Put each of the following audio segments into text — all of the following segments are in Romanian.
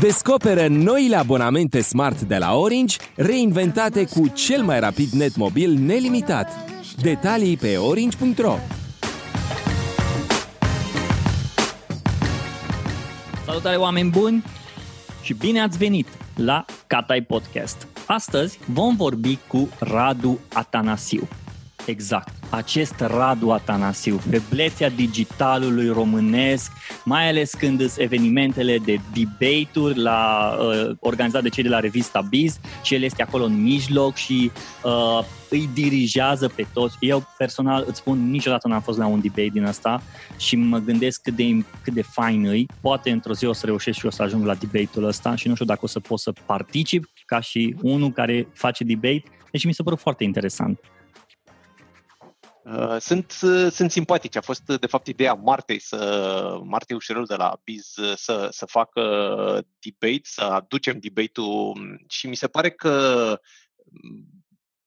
Descoperă noile abonamente smart de la Orange, reinventate cu cel mai rapid net mobil nelimitat. Detalii pe orange.ro Salutare oameni buni și bine ați venit la Catai Podcast. Astăzi vom vorbi cu Radu Atanasiu. Exact, acest Radu Atanasiu, feblețea digitalului românesc, mai ales când sunt evenimentele de debate-uri la, uh, organizate de cei de la revista Biz și el este acolo în mijloc și uh, îi dirigează pe toți. Eu personal îți spun, niciodată n-am fost la un debate din asta și mă gândesc cât de, cât de fain îi. Poate într-o zi o să reușesc și eu să ajung la debate-ul ăsta și nu știu dacă o să pot să particip ca și unul care face debate. Deci mi se pare foarte interesant. Uh, sunt, uh, sunt simpatici. A fost, de fapt, ideea Martei, să, Martei Ușerul de la Biz uh, să, să facă debate, să aducem debate-ul și mi se pare că mm,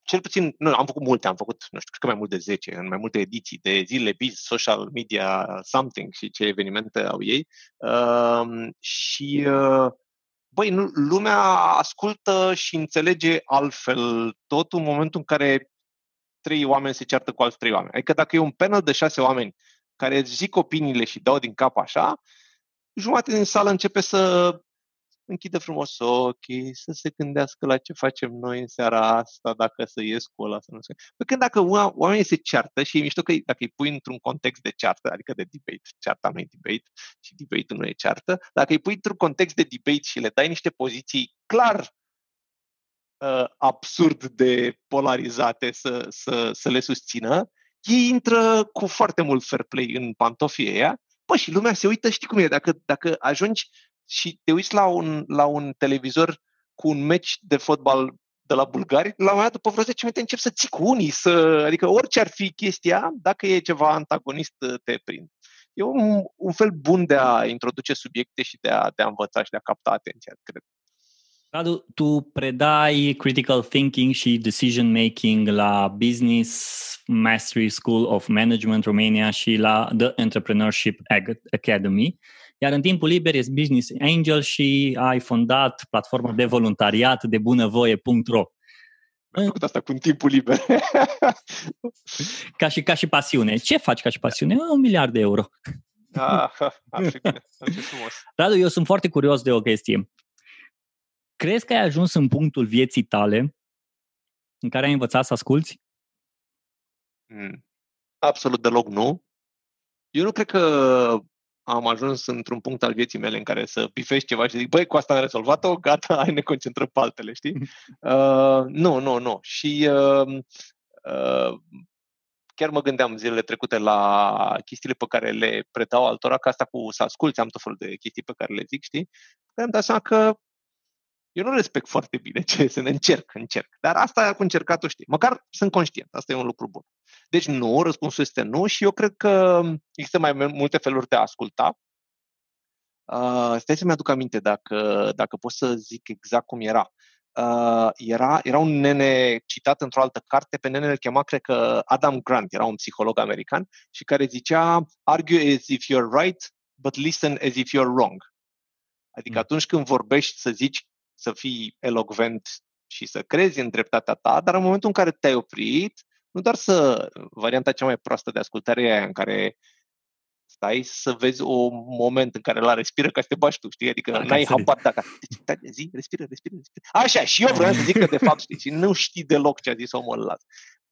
cel puțin, nu, am făcut multe, am făcut, nu știu, cred că mai mult de 10, în mai multe ediții de zile Biz, Social Media Something și ce evenimente au ei. Uh, și uh, băi, nu, lumea ascultă și înțelege altfel tot în momentul în care trei oameni se ceartă cu alți trei oameni. Adică dacă e un panel de șase oameni care îți zic opiniile și dau din cap așa, jumătate din sală începe să închidă frumos ochii, să se gândească la ce facem noi în seara asta, dacă să ies cu ăla, să nu se... Păi când dacă oamenii se ceartă și e mișto că dacă îi pui într-un context de ceartă, adică de debate, cearta nu e debate și debate nu e ceartă, dacă îi pui într-un context de debate și le dai niște poziții clar uh, absurd de polarizate să, să, să le susțină, ei intră cu foarte mult fair play în pantofii ăia, Păi și lumea se uită, știi cum e, dacă, dacă ajungi și te uiți la un, la un televizor cu un meci de fotbal de la bulgari, la un moment dat, după vreo 10 minute, încep să ții cu unii, să, adică orice ar fi chestia, dacă e ceva antagonist, te prind. E un, un fel bun de a introduce subiecte și de a, de a învăța și de a capta atenția, cred. Radu, tu predai critical thinking și decision making la Business Mastery School of Management Romania și la The Entrepreneurship Academy. Iar în timpul liber ești business angel și ai fondat platforma de voluntariat de bunăvoie.ro. Am făcut asta cu timpul liber. ca, și, ca și pasiune. Ce faci ca și pasiune? Un miliard de euro. Ah, ar fi bine, ar fi frumos. Radu, eu sunt foarte curios de o chestie. Crezi că ai ajuns în punctul vieții tale în care ai învățat să asculți? Mm. Absolut deloc nu. Eu nu cred că am ajuns într-un punct al vieții mele în care să bifești ceva și zic, băi, cu asta am rezolvat-o, gata, hai ne concentrăm pe altele, știi? Uh, nu, nu, nu. Și uh, uh, chiar mă gândeam zilele trecute la chestiile pe care le predau altora, că asta cu să asculți, am tot felul de chestii pe care le zic, știi? Că am dat seama că eu nu respect foarte bine ce să ne încerc, încerc. Dar asta cu încercat o știi. Măcar sunt conștient. Asta e un lucru bun. Deci nu, răspunsul este nu și eu cred că există mai multe feluri de a asculta. Uh, stai să-mi aduc aminte dacă, dacă pot să zic exact cum era. Uh, era, era un nene citat într-o altă carte, pe nene îl chema, cred că Adam Grant, era un psiholog american, și care zicea, argue as if you're right, but listen as if you're wrong. Adică mm. atunci când vorbești să zici să fii elogvent și să crezi în dreptatea ta, dar în momentul în care te-ai oprit, nu doar să, varianta cea mai proastă de ascultare e aia în care stai să vezi un moment în care la respiră ca să te bași tu, știi? Adică da, n-ai habar dacă... Deci, da, zi, respiră, respiră, respiră. Așa, și eu vreau să zic că de fapt știi, și nu știi deloc ce a zis omul ăla.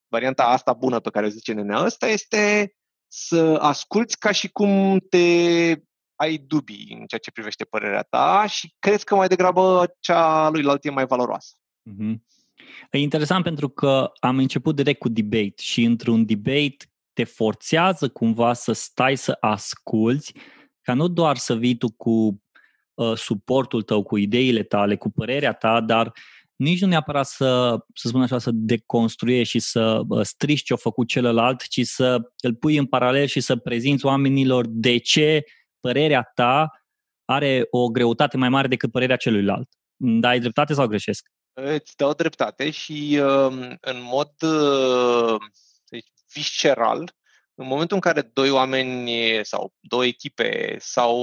Varianta asta bună pe care o zice nenea ăsta este să asculți ca și cum te ai dubii în ceea ce privește părerea ta și crezi că mai degrabă cea lui e mai valoroasă. Mm-hmm. E interesant pentru că am început direct cu debate și într-un debate te forțează cumva să stai să asculți ca nu doar să vii tu cu uh, suportul tău, cu ideile tale, cu părerea ta, dar nici nu neapărat să, să spun așa, să deconstruiești și să uh, strici ce a făcut celălalt, ci să îl pui în paralel și să prezinți oamenilor de ce părerea ta are o greutate mai mare decât părerea celuilalt. Da, ai dreptate sau greșesc? Îți dau dreptate și um, în mod uh, visceral În momentul în care doi oameni sau două echipe sau,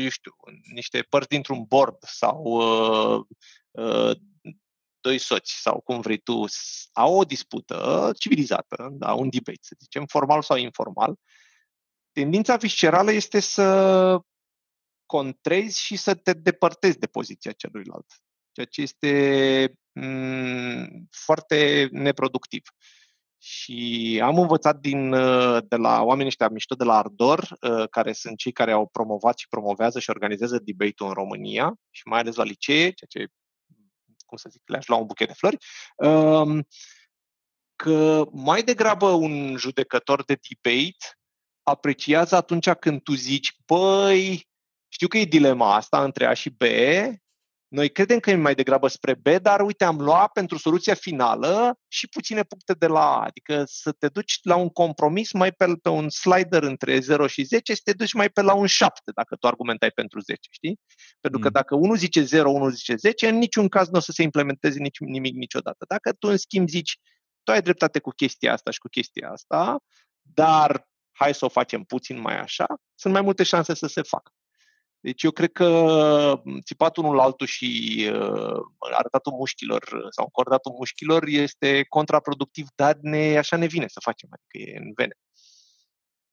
eu știu, niște părți dintr-un board sau uh, uh, doi soți sau cum vrei tu, au o dispută civilizată, da, un debate, să zicem, formal sau informal, tendința viscerală este să contrezi și să te depărtezi de poziția celuilalt, ceea ce este m- mm, foarte neproductiv. Și am învățat din, de la oamenii ăștia mișto de la Ardor, care sunt cei care au promovat și promovează și organizează debate-ul în România și mai ales la licee, ceea ce cum să zic, le-aș lua un buchet de flori, um, că mai degrabă un judecător de debate apreciază atunci când tu zici, băi, știu că e dilema asta între A și B, noi credem că e mai degrabă spre B, dar uite, am luat pentru soluția finală și puține puncte de la A. Adică să te duci la un compromis mai pe, pe un slider între 0 și 10, să te duci mai pe la un 7, dacă tu argumentai pentru 10, știi? Pentru că mm. dacă unul zice 0, unul zice 10, în niciun caz nu o să se implementeze nici, nimic niciodată. Dacă tu, în schimb, zici, tu ai dreptate cu chestia asta și cu chestia asta, dar hai să o facem puțin mai așa, sunt mai multe șanse să se facă. Deci eu cred că țipatul unul altul și uh, arătatul mușchilor sau încordatul mușchilor este contraproductiv, dar ne, așa ne vine să facem, adică e în vene.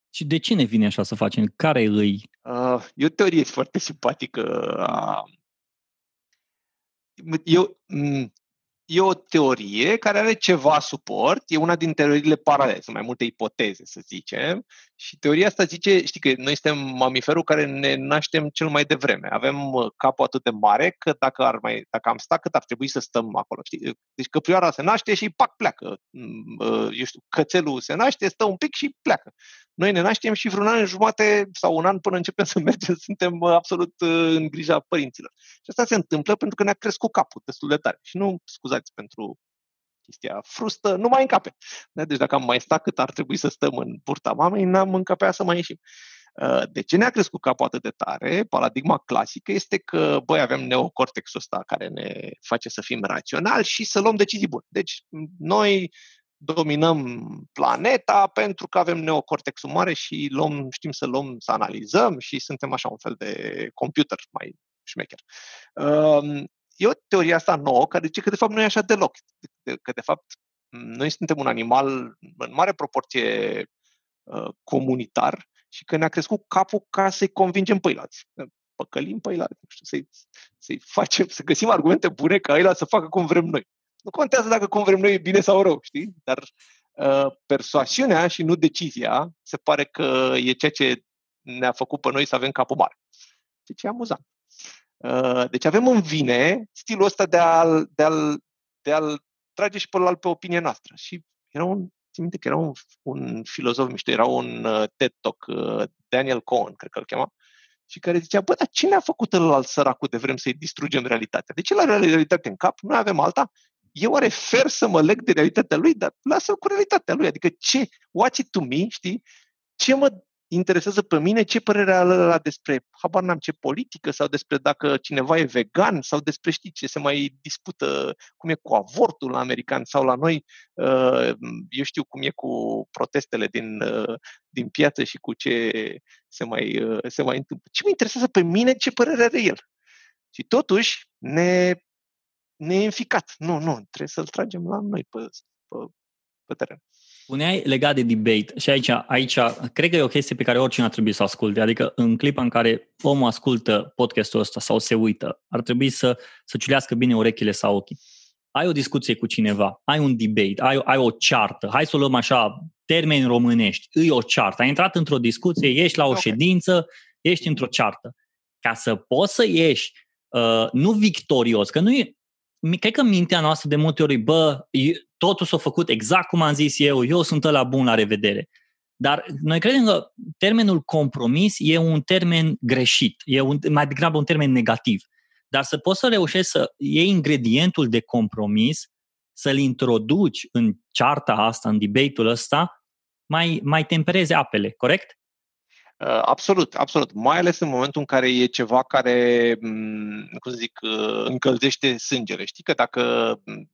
Și de ce ne vine așa să facem? Care îi? Uh, e o teorie foarte simpatică. Uh, eu, e o teorie care are ceva suport, e una din teoriile paralele, sunt mai multe ipoteze, să zicem, și teoria asta zice, știi că noi suntem mamiferul care ne naștem cel mai devreme. Avem uh, capul atât de mare că dacă, ar mai, dacă am stat cât ar trebui să stăm acolo. Știi? Deci căprioara se naște și pac, pleacă. Mm, uh, eu știu, cățelul se naște, stă un pic și pleacă. Noi ne naștem și vreun an jumate sau un an până începem să mergem, suntem uh, absolut în grija părinților. Și asta se întâmplă pentru că ne-a crescut capul destul de tare. Și nu, scuzați pentru chestia frustă, nu mai încape. Da? Deci dacă am mai stat cât ar trebui să stăm în burta mamei, n-am încăpea să mai ieșim. Uh, de ce ne-a crescut capul atât de tare? Paradigma clasică este că, băi, avem neocortexul ăsta care ne face să fim raționali și să luăm decizii bune. Deci, noi dominăm planeta pentru că avem neocortexul mare și luăm, știm să luăm, să analizăm și suntem așa un fel de computer mai șmecher. Uh, e o teorie asta nouă care zice că de fapt nu e așa deloc. Că de fapt noi suntem un animal în mare proporție uh, comunitar și că ne-a crescut capul ca să-i convingem pe alții. Păcălim pe alții, să-i, să-i facem, să găsim argumente bune ca ei să facă cum vrem noi. Nu contează dacă cum vrem noi e bine sau rău, știi? Dar uh, persoasiunea și nu decizia se pare că e ceea ce ne-a făcut pe noi să avem capul mare. Deci e amuzant. Uh, deci avem în vine stilul ăsta de a-l, de a-l, de a-l trage și pe pe opinia noastră. Și era un, țin minte că era un, un filozof mișto, era un uh, TED Talk, uh, Daniel Cohen, cred că îl chema, și care zicea, bă, dar cine a făcut ăla săracul de vrem să-i distrugem realitatea? De ce el are realitate în cap? Noi avem alta? E oare fer să mă leg de realitatea lui? Dar lasă-l cu realitatea lui. Adică ce? Watch it to me, știi? Ce mă interesează pe mine ce părere are ăla despre, habar n-am ce politică sau despre dacă cineva e vegan sau despre știi ce se mai dispută, cum e cu avortul la american sau la noi, uh, eu știu cum e cu protestele din, uh, din piață și cu ce se mai, uh, se mai întâmplă. Ce mă interesează pe mine ce părere are el? Și totuși ne, ne e înficat. Nu, nu, trebuie să-l tragem la noi pe, pe, pe teren. Spuneai legat de debate și aici, aici cred că e o chestie pe care oricine ar trebui să asculte. Adică în clipa în care omul ascultă podcastul ăsta sau se uită, ar trebui să, să ciulească bine urechile sau ochii. Ai o discuție cu cineva, ai un debate, ai, ai o ceartă, hai să o luăm așa, termeni românești, îi o ceartă. Ai intrat într-o discuție, ești la o okay. ședință, ești într-o ceartă. Ca să poți să ieși uh, nu victorios, că nu e, cred că mintea noastră de multe ori, bă, totul s-a făcut exact cum am zis eu, eu sunt la bun, la revedere. Dar noi credem că termenul compromis e un termen greșit, e un, mai degrabă un termen negativ. Dar să poți să reușești să iei ingredientul de compromis, să-l introduci în cearta asta, în debate-ul ăsta, mai, mai tempereze apele, corect? Uh, absolut, absolut. Mai ales în momentul în care e ceva care, mm, cum să zic, uh, încălzește sângele. Știi că dacă mm,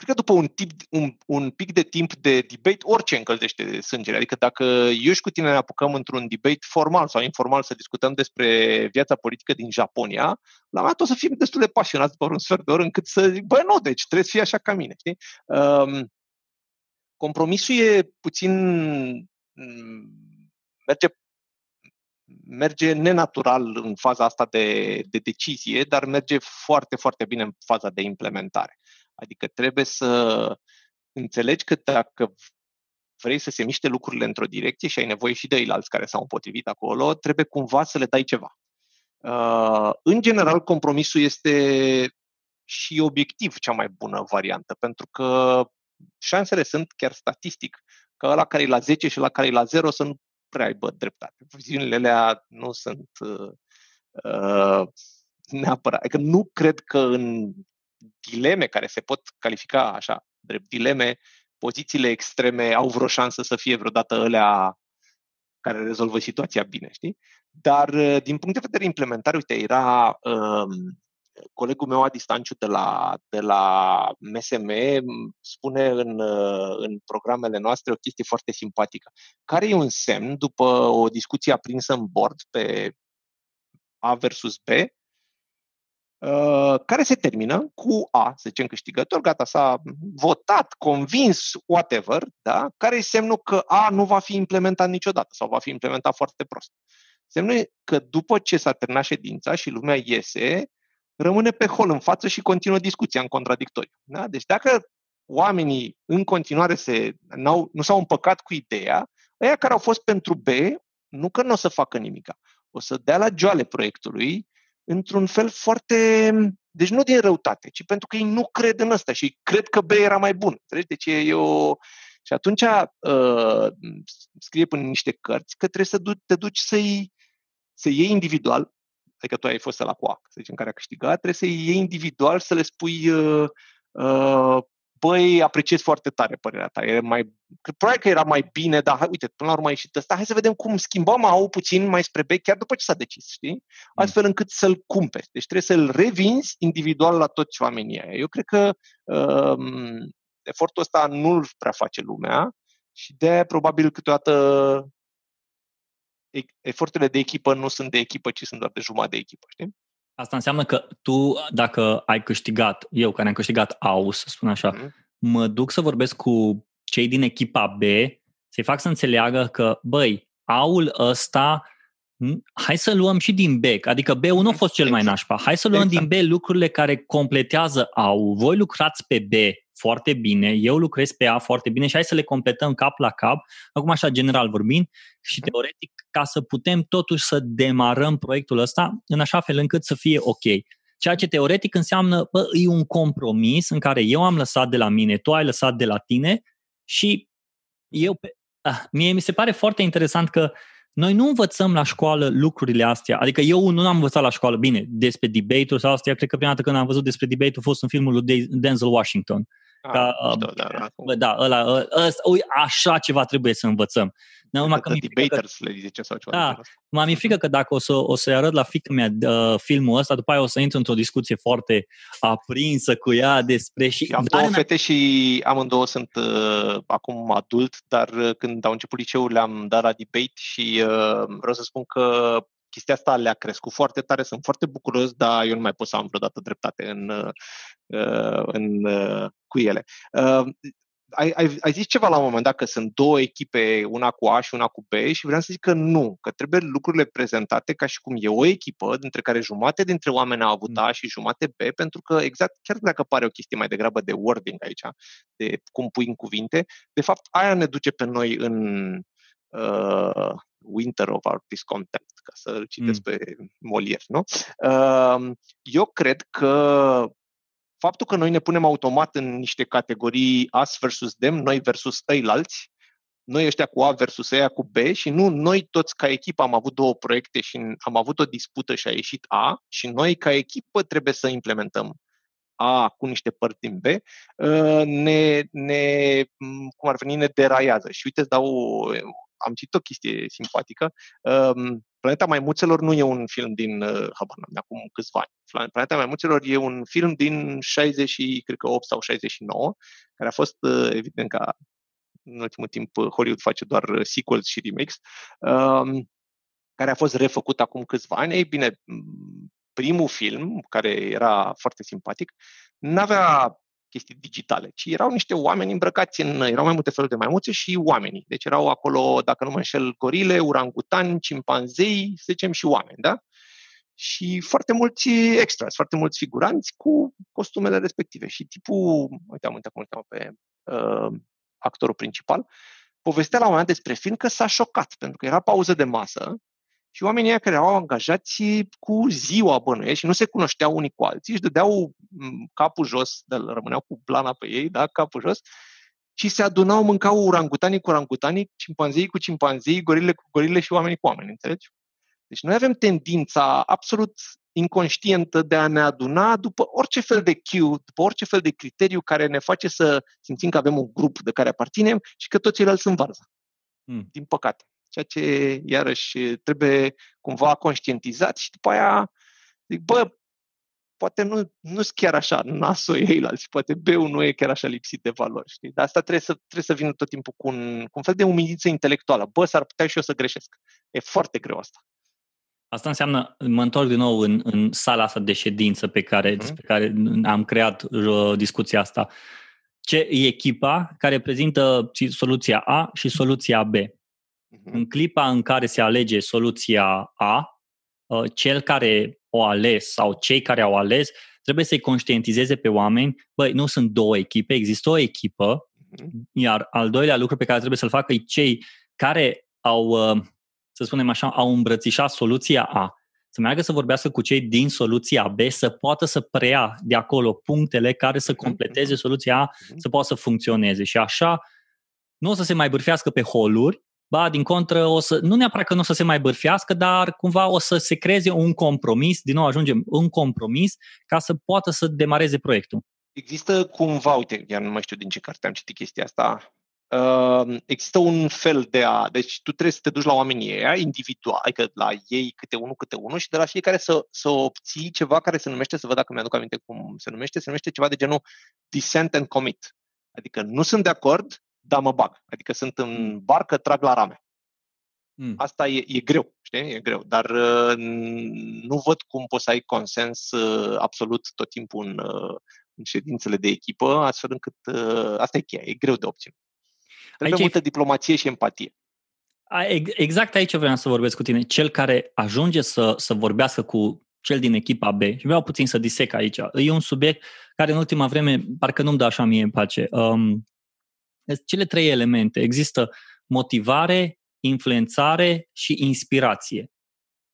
cred că după un, tip, un, un pic de timp de debate, orice încălzește sângele. Adică dacă eu și cu tine ne apucăm într-un debate formal sau informal să discutăm despre viața politică din Japonia, la mea o să fim destul de pasionați după un sfert de oră încât să zic, bă, nu, deci trebuie să fie așa ca mine. Știi? Um, compromisul e puțin mm, merge merge nenatural în faza asta de, de decizie, dar merge foarte, foarte bine în faza de implementare. Adică trebuie să înțelegi că dacă vrei să se miște lucrurile într-o direcție și ai nevoie și de ei care s-au împotrivit acolo, trebuie cumva să le dai ceva. Uh, în general, compromisul este și obiectiv cea mai bună variantă, pentru că șansele sunt chiar statistic că ăla care e la 10 și la care e la 0 să nu prea aibă dreptate. Viziunile alea nu sunt uh, uh, neapărat. Adică nu cred că în dileme care se pot califica așa, drept dileme, pozițiile extreme au vreo șansă să fie vreodată alea care rezolvă situația bine, știi? Dar uh, din punct de vedere implementare, uite, era um, colegul meu Adi Stanciu de la, de la MSM spune în, uh, în programele noastre o chestie foarte simpatică. Care e un semn, după o discuție aprinsă în board pe A versus B, Uh, care se termină cu A, să zicem câștigător, gata, s-a votat, convins, whatever, da? care e semnul că A nu va fi implementat niciodată sau va fi implementat foarte prost. Semnul că după ce s-a terminat ședința și lumea iese, rămâne pe hol în față și continuă discuția în contradictoriu. Da? Deci dacă oamenii în continuare se, n-au, nu s-au împăcat cu ideea, ăia care au fost pentru B, nu că nu o să facă nimica, o să dea la joale proiectului într-un fel foarte... Deci nu din răutate, ci pentru că ei nu cred în ăsta și cred că B era mai bun. Deci e o... Și atunci uh, scrie până niște cărți că trebuie să du- te duci să-i, să iei individual, adică tu ai fost la coac, să zicem, care a câștigat, trebuie să iei individual să le spui uh, uh, băi, apreciez foarte tare părerea ta, e mai, probabil că era mai bine, dar hai, uite, până la urmă a ieșit ăsta, hai să vedem cum schimbăm au puțin mai spre B, chiar după ce s-a decis, știi? Mm. Astfel încât să-l cumperi. Deci trebuie să-l revinzi individual la toți oamenii aia. Eu cred că um, efortul ăsta nu-l prea face lumea și de probabil câteodată eforturile de echipă nu sunt de echipă, ci sunt doar de jumătate de echipă, știi? Asta înseamnă că tu, dacă ai câștigat, eu care am câștigat AUS, să spun așa, mm-hmm. mă duc să vorbesc cu cei din echipa B, să-i fac să înțeleagă că, băi, aul ăsta, hai să luăm și din B, adică B-ul nu a fost cel mai exact. nașpa, hai să luăm exact. din B lucrurile care completează AU. Voi lucrați pe B foarte bine, eu lucrez pe A foarte bine și hai să le completăm cap la cap, acum așa general vorbind, și mhm. teoretic ca să putem totuși să demarăm proiectul ăsta în așa fel încât să fie ok. Ceea ce teoretic înseamnă, bă, e un compromis în care eu am lăsat de la mine, tu ai lăsat de la tine și eu, pe, ah, mie mi se pare foarte interesant că noi nu învățăm la școală lucrurile astea. Adică eu nu am învățat la școală, bine, despre debate-uri sau astea, cred că prima dată când am văzut despre debate a fost în filmul lui Denzel Washington. Ah, ca, da, da, da. Bă, da, ăla, ăla, ui, așa ceva trebuie să învățăm. Numai că debaters că, le zice sau ceva. Da, m-am mi frică că dacă o, să, o să-i arăt la fică mea uh, filmul ăsta, după aia o să intru într-o discuție foarte aprinsă cu ea despre... Și, am două fete și amândouă sunt uh, acum adult, dar uh, când au început liceul le-am dat la debate și uh, vreau să spun că chestia asta le-a crescut foarte tare, sunt foarte bucuros, dar eu nu mai pot să am vreodată dreptate în, uh, în, uh, cu ele. Uh, ai, ai, ai zis ceva la un moment dat că sunt două echipe, una cu A și una cu B și vreau să zic că nu, că trebuie lucrurile prezentate ca și cum e o echipă, dintre care jumate dintre oameni au avut mm. A și jumate B, pentru că exact, chiar dacă pare o chestie mai degrabă de wording aici, de cum pui în cuvinte, de fapt aia ne duce pe noi în uh, winter of our discontent, ca să citesc mm. pe Molière, nu? Uh, eu cred că faptul că noi ne punem automat în niște categorii us versus them, noi versus ăilalți, noi ăștia cu A versus ăia cu B și nu noi toți ca echipă am avut două proiecte și am avut o dispută și a ieșit A și noi ca echipă trebuie să implementăm A cu niște părți din B, uh, ne, ne cum ar veni, ne deraiază. Și uite, îți dau, am citit o chestie simpatică. Um, Planeta Maimuțelor nu e un film din, uh, habar n-am, acum câțiva ani. Planeta Maimuțelor e un film din 60 și, cred că 8 sau 69, care a fost, uh, evident, ca în ultimul timp Hollywood face doar sequels și remakes, um, care a fost refăcut acum câțiva ani. Ei bine, primul film, care era foarte simpatic, nu avea chestii digitale, ci erau niște oameni îmbrăcați în, erau mai multe feluri de maimuțe și oamenii. Deci erau acolo, dacă nu mă înșel, gorile, urangutani, cimpanzei, să zicem, și oameni, da? Și foarte mulți extras, foarte mulți figuranți cu costumele respective. Și tipul, uite, am uitat cum îl pe uh, actorul principal, povestea la un moment despre film că s-a șocat, pentru că era pauză de masă și oamenii care erau angajați cu ziua bănuie și nu se cunoșteau unii cu alții, își dădeau capul jos, de, rămâneau cu blana pe ei, da, capul jos, și se adunau, mâncau urangutanii cu urangutanii, cimpanzei cu cimpanzei, gorile cu gorile și oamenii cu oameni, înțelegi? Deci noi avem tendința absolut inconștientă de a ne aduna după orice fel de cue, după orice fel de criteriu care ne face să simțim că avem un grup de care aparținem și că toți ceilalți sunt varză. Mm. Din păcate ceea ce iarăși trebuie cumva conștientizat și după aia zic, bă, poate nu, nu sunt chiar așa nasul ei alții, poate b nu e chiar așa lipsit de valori, știi? Dar asta trebuie să, trebuie să vină tot timpul cu un, cu un fel de umiliță intelectuală. Bă, s-ar putea și eu să greșesc. E foarte greu asta. Asta înseamnă, mă întorc din nou în, în sala asta de ședință pe care, mm-hmm. despre care am creat uh, discuția asta. Ce e echipa care prezintă soluția A și soluția B. Uh-huh. În clipa în care se alege soluția A, uh, cel care o ales sau cei care au ales trebuie să-i conștientizeze pe oameni, băi, nu sunt două echipe, există o echipă, uh-huh. iar al doilea lucru pe care trebuie să-l facă e cei care au, uh, să spunem așa, au îmbrățișat soluția A, să meargă să vorbească cu cei din soluția B, să poată să preia de acolo punctele care să completeze soluția A, să poată să funcționeze. Și așa nu o să se mai bârfească pe holuri, Ba, din contră, o să, nu neapărat că nu o să se mai bărfească, dar cumva o să se creeze un compromis, din nou ajungem un compromis, ca să poată să demareze proiectul. Există cumva, uite, iar nu mai știu din ce carte am citit chestia asta, uh, există un fel de a... Deci tu trebuie să te duci la oamenii ăia individual, adică la ei câte unul, câte unul și de la fiecare să, să obții ceva care se numește, să văd dacă mi-aduc aminte cum se numește, se numește ceva de genul dissent and commit. Adică nu sunt de acord, da, mă bag. Adică sunt în barcă, trag la rame. Mm. Asta e, e greu, știi? E greu. Dar uh, nu văd cum poți să ai consens uh, absolut tot timpul în, uh, în ședințele de echipă, astfel încât uh, asta e cheia, e greu de obținut. Trebuie aici multă e... diplomație și empatie. Exact aici vreau să vorbesc cu tine. Cel care ajunge să, să vorbească cu cel din echipa B, și vreau puțin să disec aici, e un subiect care în ultima vreme parcă nu-mi dă așa mie în pace. Um, cele trei elemente. Există motivare, influențare și inspirație.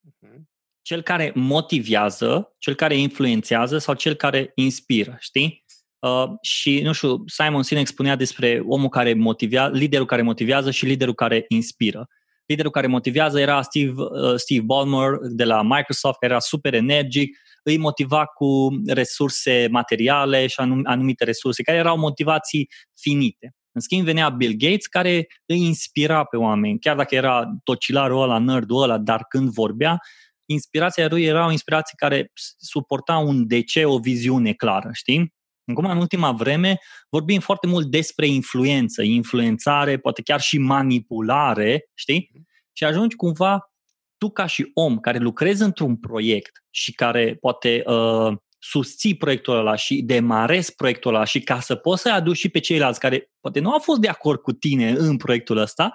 Mhm. Cel care motivează, cel care influențează sau cel care inspiră, știi? Uh, și, nu știu, Simon Sinek spunea despre omul care motivează, liderul care motivează și liderul care inspiră. Liderul care motivează era Steve, uh, Steve Ballmer de la Microsoft, care era super energic, îi motiva cu resurse materiale și anum, anumite resurse, care erau motivații finite. În schimb, venea Bill Gates care îi inspira pe oameni, chiar dacă era tocilarul ăla, nerdul ăla, dar când vorbea, inspirația lui era o inspirație care suporta un DC, o viziune clară, știi? Acum, în ultima vreme, vorbim foarte mult despre influență, influențare, poate chiar și manipulare, știi? Și ajungi cumva, tu ca și om care lucrezi într-un proiect și care poate uh, susții proiectul ăla și demarezi proiectul ăla și ca să poți să-i aduci și pe ceilalți care poate nu au fost de acord cu tine în proiectul ăsta,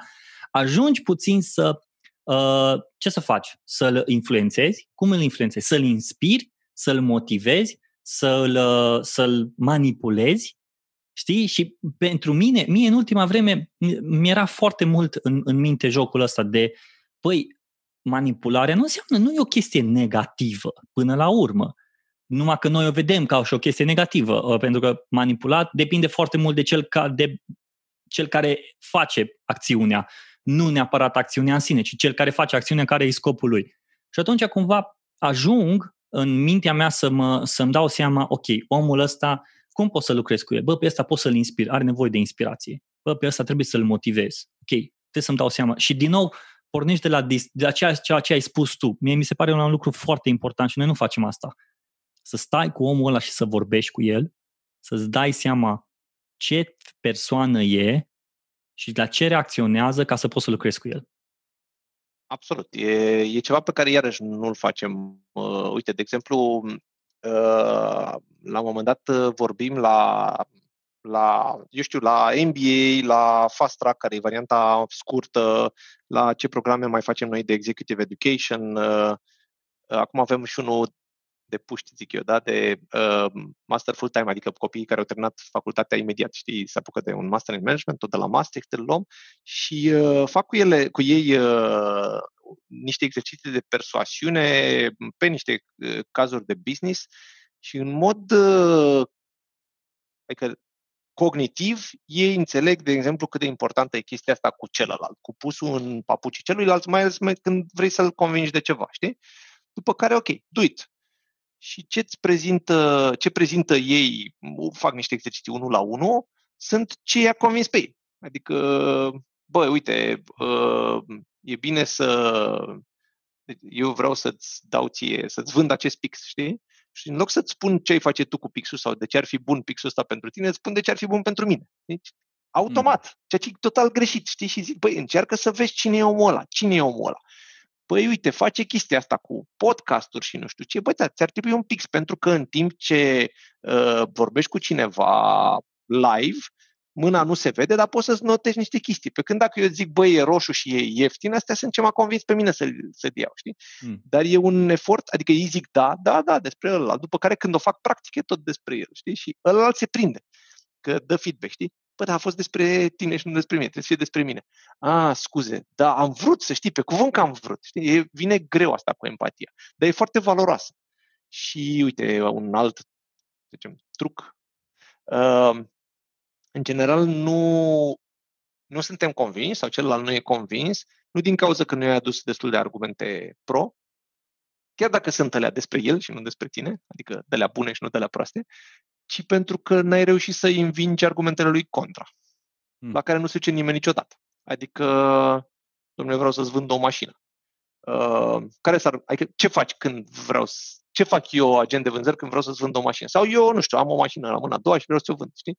ajungi puțin să uh, ce să faci? Să-l influențezi? Cum îl influențezi? Să-l inspiri? Să-l motivezi? Să-l, uh, să-l manipulezi? Știi? Și pentru mine, mie în ultima vreme, mi-era foarte mult în, în minte jocul ăsta de, păi, manipularea nu înseamnă, nu e o chestie negativă până la urmă numai că noi o vedem ca și o chestie negativă, uh, pentru că manipulat depinde foarte mult de cel, ca, de cel care face acțiunea, nu neapărat acțiunea în sine, ci cel care face acțiunea care e scopul lui. Și atunci cumva ajung în mintea mea să mă, să-mi dau seama, ok, omul ăsta, cum pot să lucrez cu el? Bă, pe ăsta pot să-l inspir, are nevoie de inspirație. Bă, pe ăsta trebuie să-l motivez. Ok, trebuie să-mi dau seama. Și din nou, pornești de la, de la ceea, ceea ce ai spus tu. Mie mi se pare un lucru foarte important și noi nu facem asta. Să stai cu omul ăla și să vorbești cu el, să-ți dai seama ce persoană e și la ce reacționează ca să poți să lucrezi cu el. Absolut. E, e ceva pe care iarăși nu-l facem. Uh, uite, de exemplu, uh, la un moment dat uh, vorbim la, la, eu știu, la MBA, la Fast Track, care e varianta scurtă, la ce programe mai facem noi de Executive Education. Uh, acum avem și unul de puști, zic eu, da? de uh, master full-time, adică copiii care au terminat facultatea imediat, știi, se apucă de un master in management, tot de la Maastricht îl luăm și uh, fac cu, ele, cu ei uh, niște exerciții de persoasiune pe niște uh, cazuri de business și în mod uh, adică cognitiv, ei înțeleg, de exemplu, cât de importantă e chestia asta cu celălalt, cu pusul în papucii celuilalt, mai ales când vrei să-l convingi de ceva, știi? După care, ok, do it și ce prezintă, ce prezintă ei, fac niște exerciții unul la unul, sunt ce i-a convins pe ei. Adică, bă, uite, ă, e bine să... Eu vreau să-ți dau ție, să-ți vând acest pix, știi? Și în loc să-ți spun ce ai face tu cu pixul sau de ce ar fi bun pixul ăsta pentru tine, îți spun de ce ar fi bun pentru mine. Deci, automat, mm. ceea ce e total greșit, știi? Și zic, băi, încearcă să vezi cine e omul ăla, cine e omul ăla păi uite, face chestia asta cu podcasturi și nu știu ce, băi, da, ți-ar trebui un pix, pentru că în timp ce uh, vorbești cu cineva live, mâna nu se vede, dar poți să-ți notezi niște chestii. Pe când dacă eu zic, băi, e roșu și e ieftin, astea sunt ce m-a convins pe mine să, să iau, știi? Mm. Dar e un efort, adică ei zic da, da, da, despre ăla, după care când o fac practic e tot despre el, știi? Și ălalt se prinde, că dă feedback, știi? Bă, dar a fost despre tine și nu despre mine, trebuie să fie despre mine. A, scuze, da, am vrut să știi, pe cuvânt că am vrut. Știi? E, vine greu asta cu empatia, dar e foarte valoroasă. Și uite, un alt, să zicem, truc. Uh, în general, nu, nu suntem convinși sau celălalt nu e convins, nu din cauza că nu i-a adus destul de argumente pro, chiar dacă sunt alea despre el și nu despre tine, adică de la bune și nu de la proaste, ci pentru că n-ai reușit să învingi argumentele lui contra, mm. la care nu se duce nimeni niciodată. Adică, domnule, vreau să-ți vând o mașină. Uh, care s-ar, adică ce faci când vreau să, ce fac eu, agent de vânzări, când vreau să-ți vând o mașină? Sau eu, nu știu, am o mașină la mâna a doua și vreau să o vând, știi?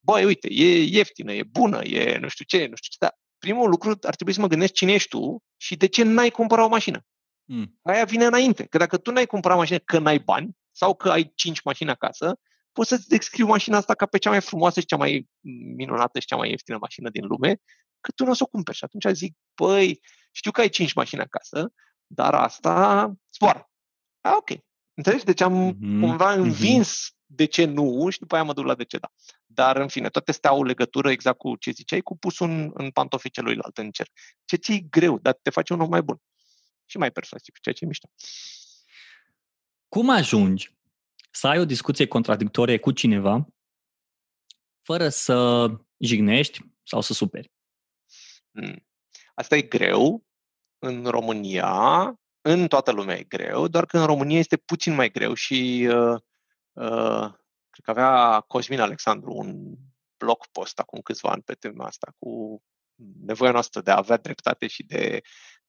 Băi, uite, e ieftină, e bună, e nu știu ce, nu știu ce, dar primul lucru ar trebui să mă gândesc cine ești tu și de ce n-ai cumpărat o mașină. Mm. Aia vine înainte. Că dacă tu n-ai cumpărat mașină că n-ai bani sau că ai cinci mașini acasă, poți să-ți descriu mașina asta ca pe cea mai frumoasă și cea mai minunată și cea mai ieftină mașină din lume, că tu nu o să o cumperi. Și atunci zic, băi, știu că ai cinci mașini acasă, dar asta zboară. A, ok. Înțelegi? Deci am mm-hmm. cumva mhm. învins mm-hmm. de ce nu și după aia mă duc la de ce da. Dar, în fine, toate astea au legătură exact cu ce ziceai, cu pus în, în pantofii celuilalt în cer. Ce ți greu, dar te face un om mai bun și mai persuasiv, ceea ce e mișto. Cum ajungi să ai o discuție contradictorie cu cineva fără să jignești sau să superi? Hmm. Asta e greu în România, în toată lumea e greu, doar că în România este puțin mai greu și uh, uh, cred că avea Cosmin Alexandru un blog post acum câțiva ani pe tema asta cu nevoia noastră de a avea dreptate și de,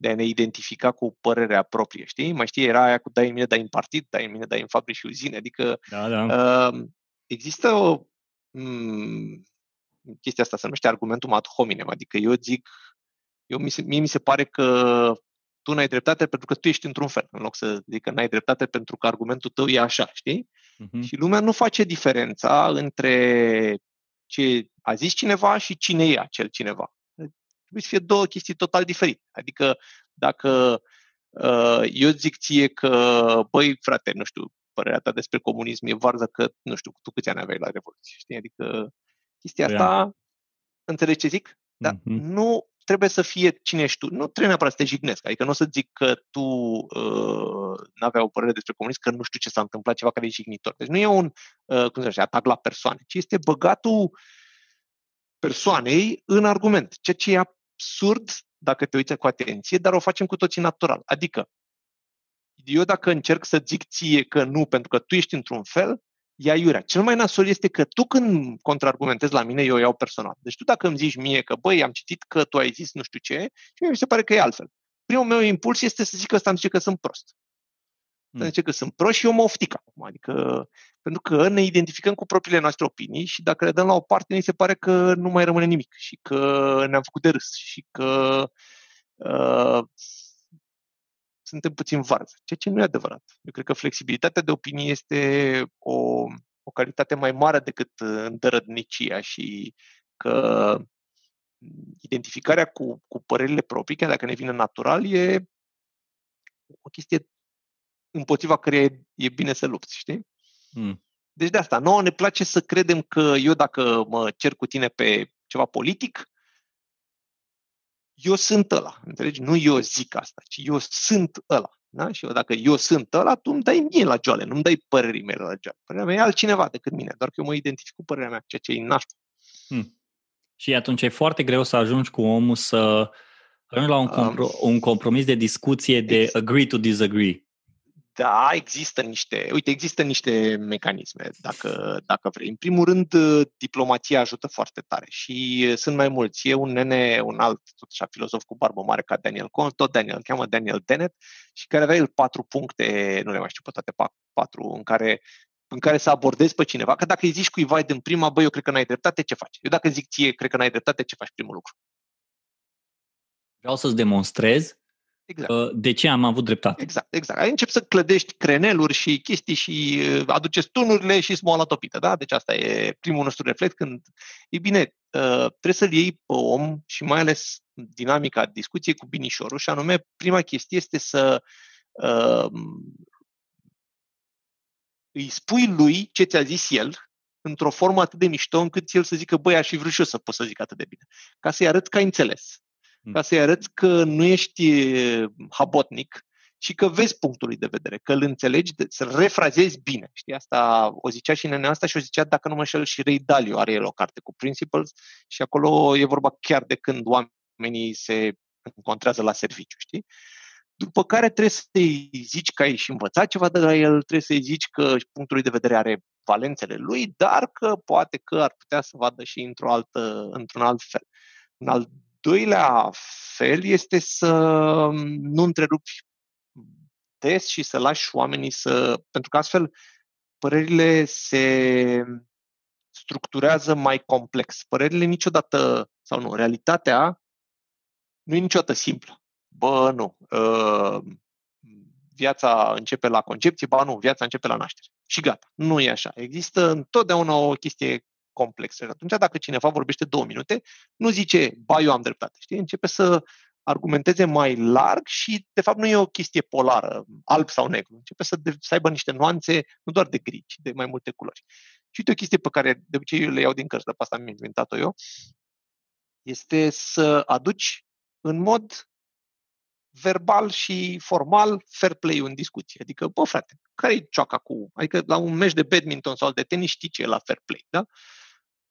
de a ne identifica cu părerea proprie, știi? Mai știi, era aia cu dai în mine, dai în partid, dai în mine, dai în fabrici și uzine, adică da, da. Uh, există o um, chestia asta se numește argumentul ad hominem, adică eu zic, eu mi se, mie mi se pare că tu n-ai dreptate pentru că tu ești într-un fel, în loc să zic că n-ai dreptate pentru că argumentul tău e așa, știi? Uh-huh. Și lumea nu face diferența între ce a zis cineva și cine e acel cineva trebuie să fie două chestii total diferite. Adică dacă uh, eu zic ție că, băi, frate, nu știu, părerea ta despre comunism e varză că, nu știu, tu câți ani aveai la Revoluție, știi? Adică chestia asta, yeah. înțelegi ce zic? Dar mm-hmm. nu trebuie să fie cine ești tu. Nu trebuie neapărat să te jignesc. Adică nu o să zic că tu uh, nu avea o părere despre comunism, că nu știu ce s-a întâmplat, ceva care e jignitor. Deci nu e un, uh, cum să zice, atac la persoane, ci este băgatul persoanei în argument, ceea ce e absurd dacă te uiți cu atenție, dar o facem cu toții natural. Adică, eu dacă încerc să zic ție că nu, pentru că tu ești într-un fel, e aiurea. Cel mai nasol este că tu când contraargumentezi la mine, eu o iau personal. Deci tu dacă îmi zici mie că, băi, am citit că tu ai zis nu știu ce, și mie mi se pare că e altfel. primul meu impuls este să zic că ăsta îmi zice că sunt prost. Mm. Zice că sunt prost și eu mă oftic acum. Adică, pentru că ne identificăm cu propriile noastre opinii și dacă le dăm la o parte, mi se pare că nu mai rămâne nimic și că ne-am făcut de râs și că uh, suntem puțin varză, ceea ce nu e adevărat. Eu cred că flexibilitatea de opinie este o, o calitate mai mare decât îndărădnicia și că identificarea cu, cu părerile proprii, chiar dacă ne vine natural, e o chestie împotriva căreia e, e bine să lupți, știi? Mm. Deci de asta, nouă ne place să credem că eu dacă mă cer cu tine pe ceva politic, eu sunt ăla, înțelegi? Nu eu zic asta, ci eu sunt ăla. Da? Și eu, dacă eu sunt ăla, tu îmi dai mie la joale, nu îmi dai părerii mele la joale. Părerea mea e altcineva decât mine, doar că eu mă identific cu părerea mea, ceea ce e nașpa. Hmm. Și atunci e foarte greu să ajungi cu omul să ajungi la un, compro- um, un compromis de discuție de exact. agree to disagree. Da, există niște, uite, există niște mecanisme, dacă, dacă vrei. În primul rând, diplomația ajută foarte tare și sunt mai mulți. E un nene, un alt, tot așa, filozof cu barbă mare ca Daniel Cohn, tot Daniel, îl cheamă Daniel Dennett și care avea el patru puncte, nu le mai știu pe toate patru, în care în care să abordezi pe cineva, că dacă îi zici cuiva din prima, băi, eu cred că n-ai dreptate, ce faci? Eu dacă zic ție, cred că n-ai dreptate, ce faci primul lucru? Vreau să-ți demonstrez exact. de ce am avut dreptate. Exact, exact. Ai încep să clădești creneluri și chestii și uh, aduceți tunurile și smoala topită, da? Deci asta e primul nostru reflex când, e bine, uh, trebuie să-l iei pe om și mai ales dinamica discuției cu binișorul și anume, prima chestie este să uh, îi spui lui ce ți-a zis el, într-o formă atât de mișto încât el să zică, băi, aș fi vrut și eu să pot să zic atât de bine. Ca să-i arăt că ai înțeles. Mm. Ca să-i arăți că nu ești habotnic și că vezi punctul lui de vedere, că îl înțelegi, să refrazezi bine. Știi, asta o zicea și nenea asta și o zicea, dacă nu mă șel, și Ray Dalio are el o carte cu Principles și acolo e vorba chiar de când oamenii se încontrează la serviciu, știi? După care trebuie să-i zici că ai și învățat ceva de la el, trebuie să-i zici că punctul lui de vedere are valențele lui, dar că poate că ar putea să vadă și într-o altă, într-un alt fel. Un al doilea fel este să nu întrerupi des și să lași oamenii să... Pentru că astfel părerile se structurează mai complex. Părerile niciodată, sau nu, realitatea nu e niciodată simplă. Bă, nu. Uh, viața începe la concepție, ba nu, viața începe la naștere. Și gata. Nu e așa. Există întotdeauna o chestie complexă. Și atunci, dacă cineva vorbește două minute, nu zice, ba, eu am dreptate. Știi? Începe să argumenteze mai larg și, de fapt, nu e o chestie polară, alb sau negru. Începe să, de, să aibă niște nuanțe, nu doar de gri, ci de mai multe culori. Și uite o chestie pe care de obicei eu le iau din cărți, de asta am inventat-o eu, este să aduci în mod verbal și formal fair play în discuție. Adică, bă, frate, care e cioaca cu... Adică la un meci de badminton sau de tenis știi ce e la fair play, da?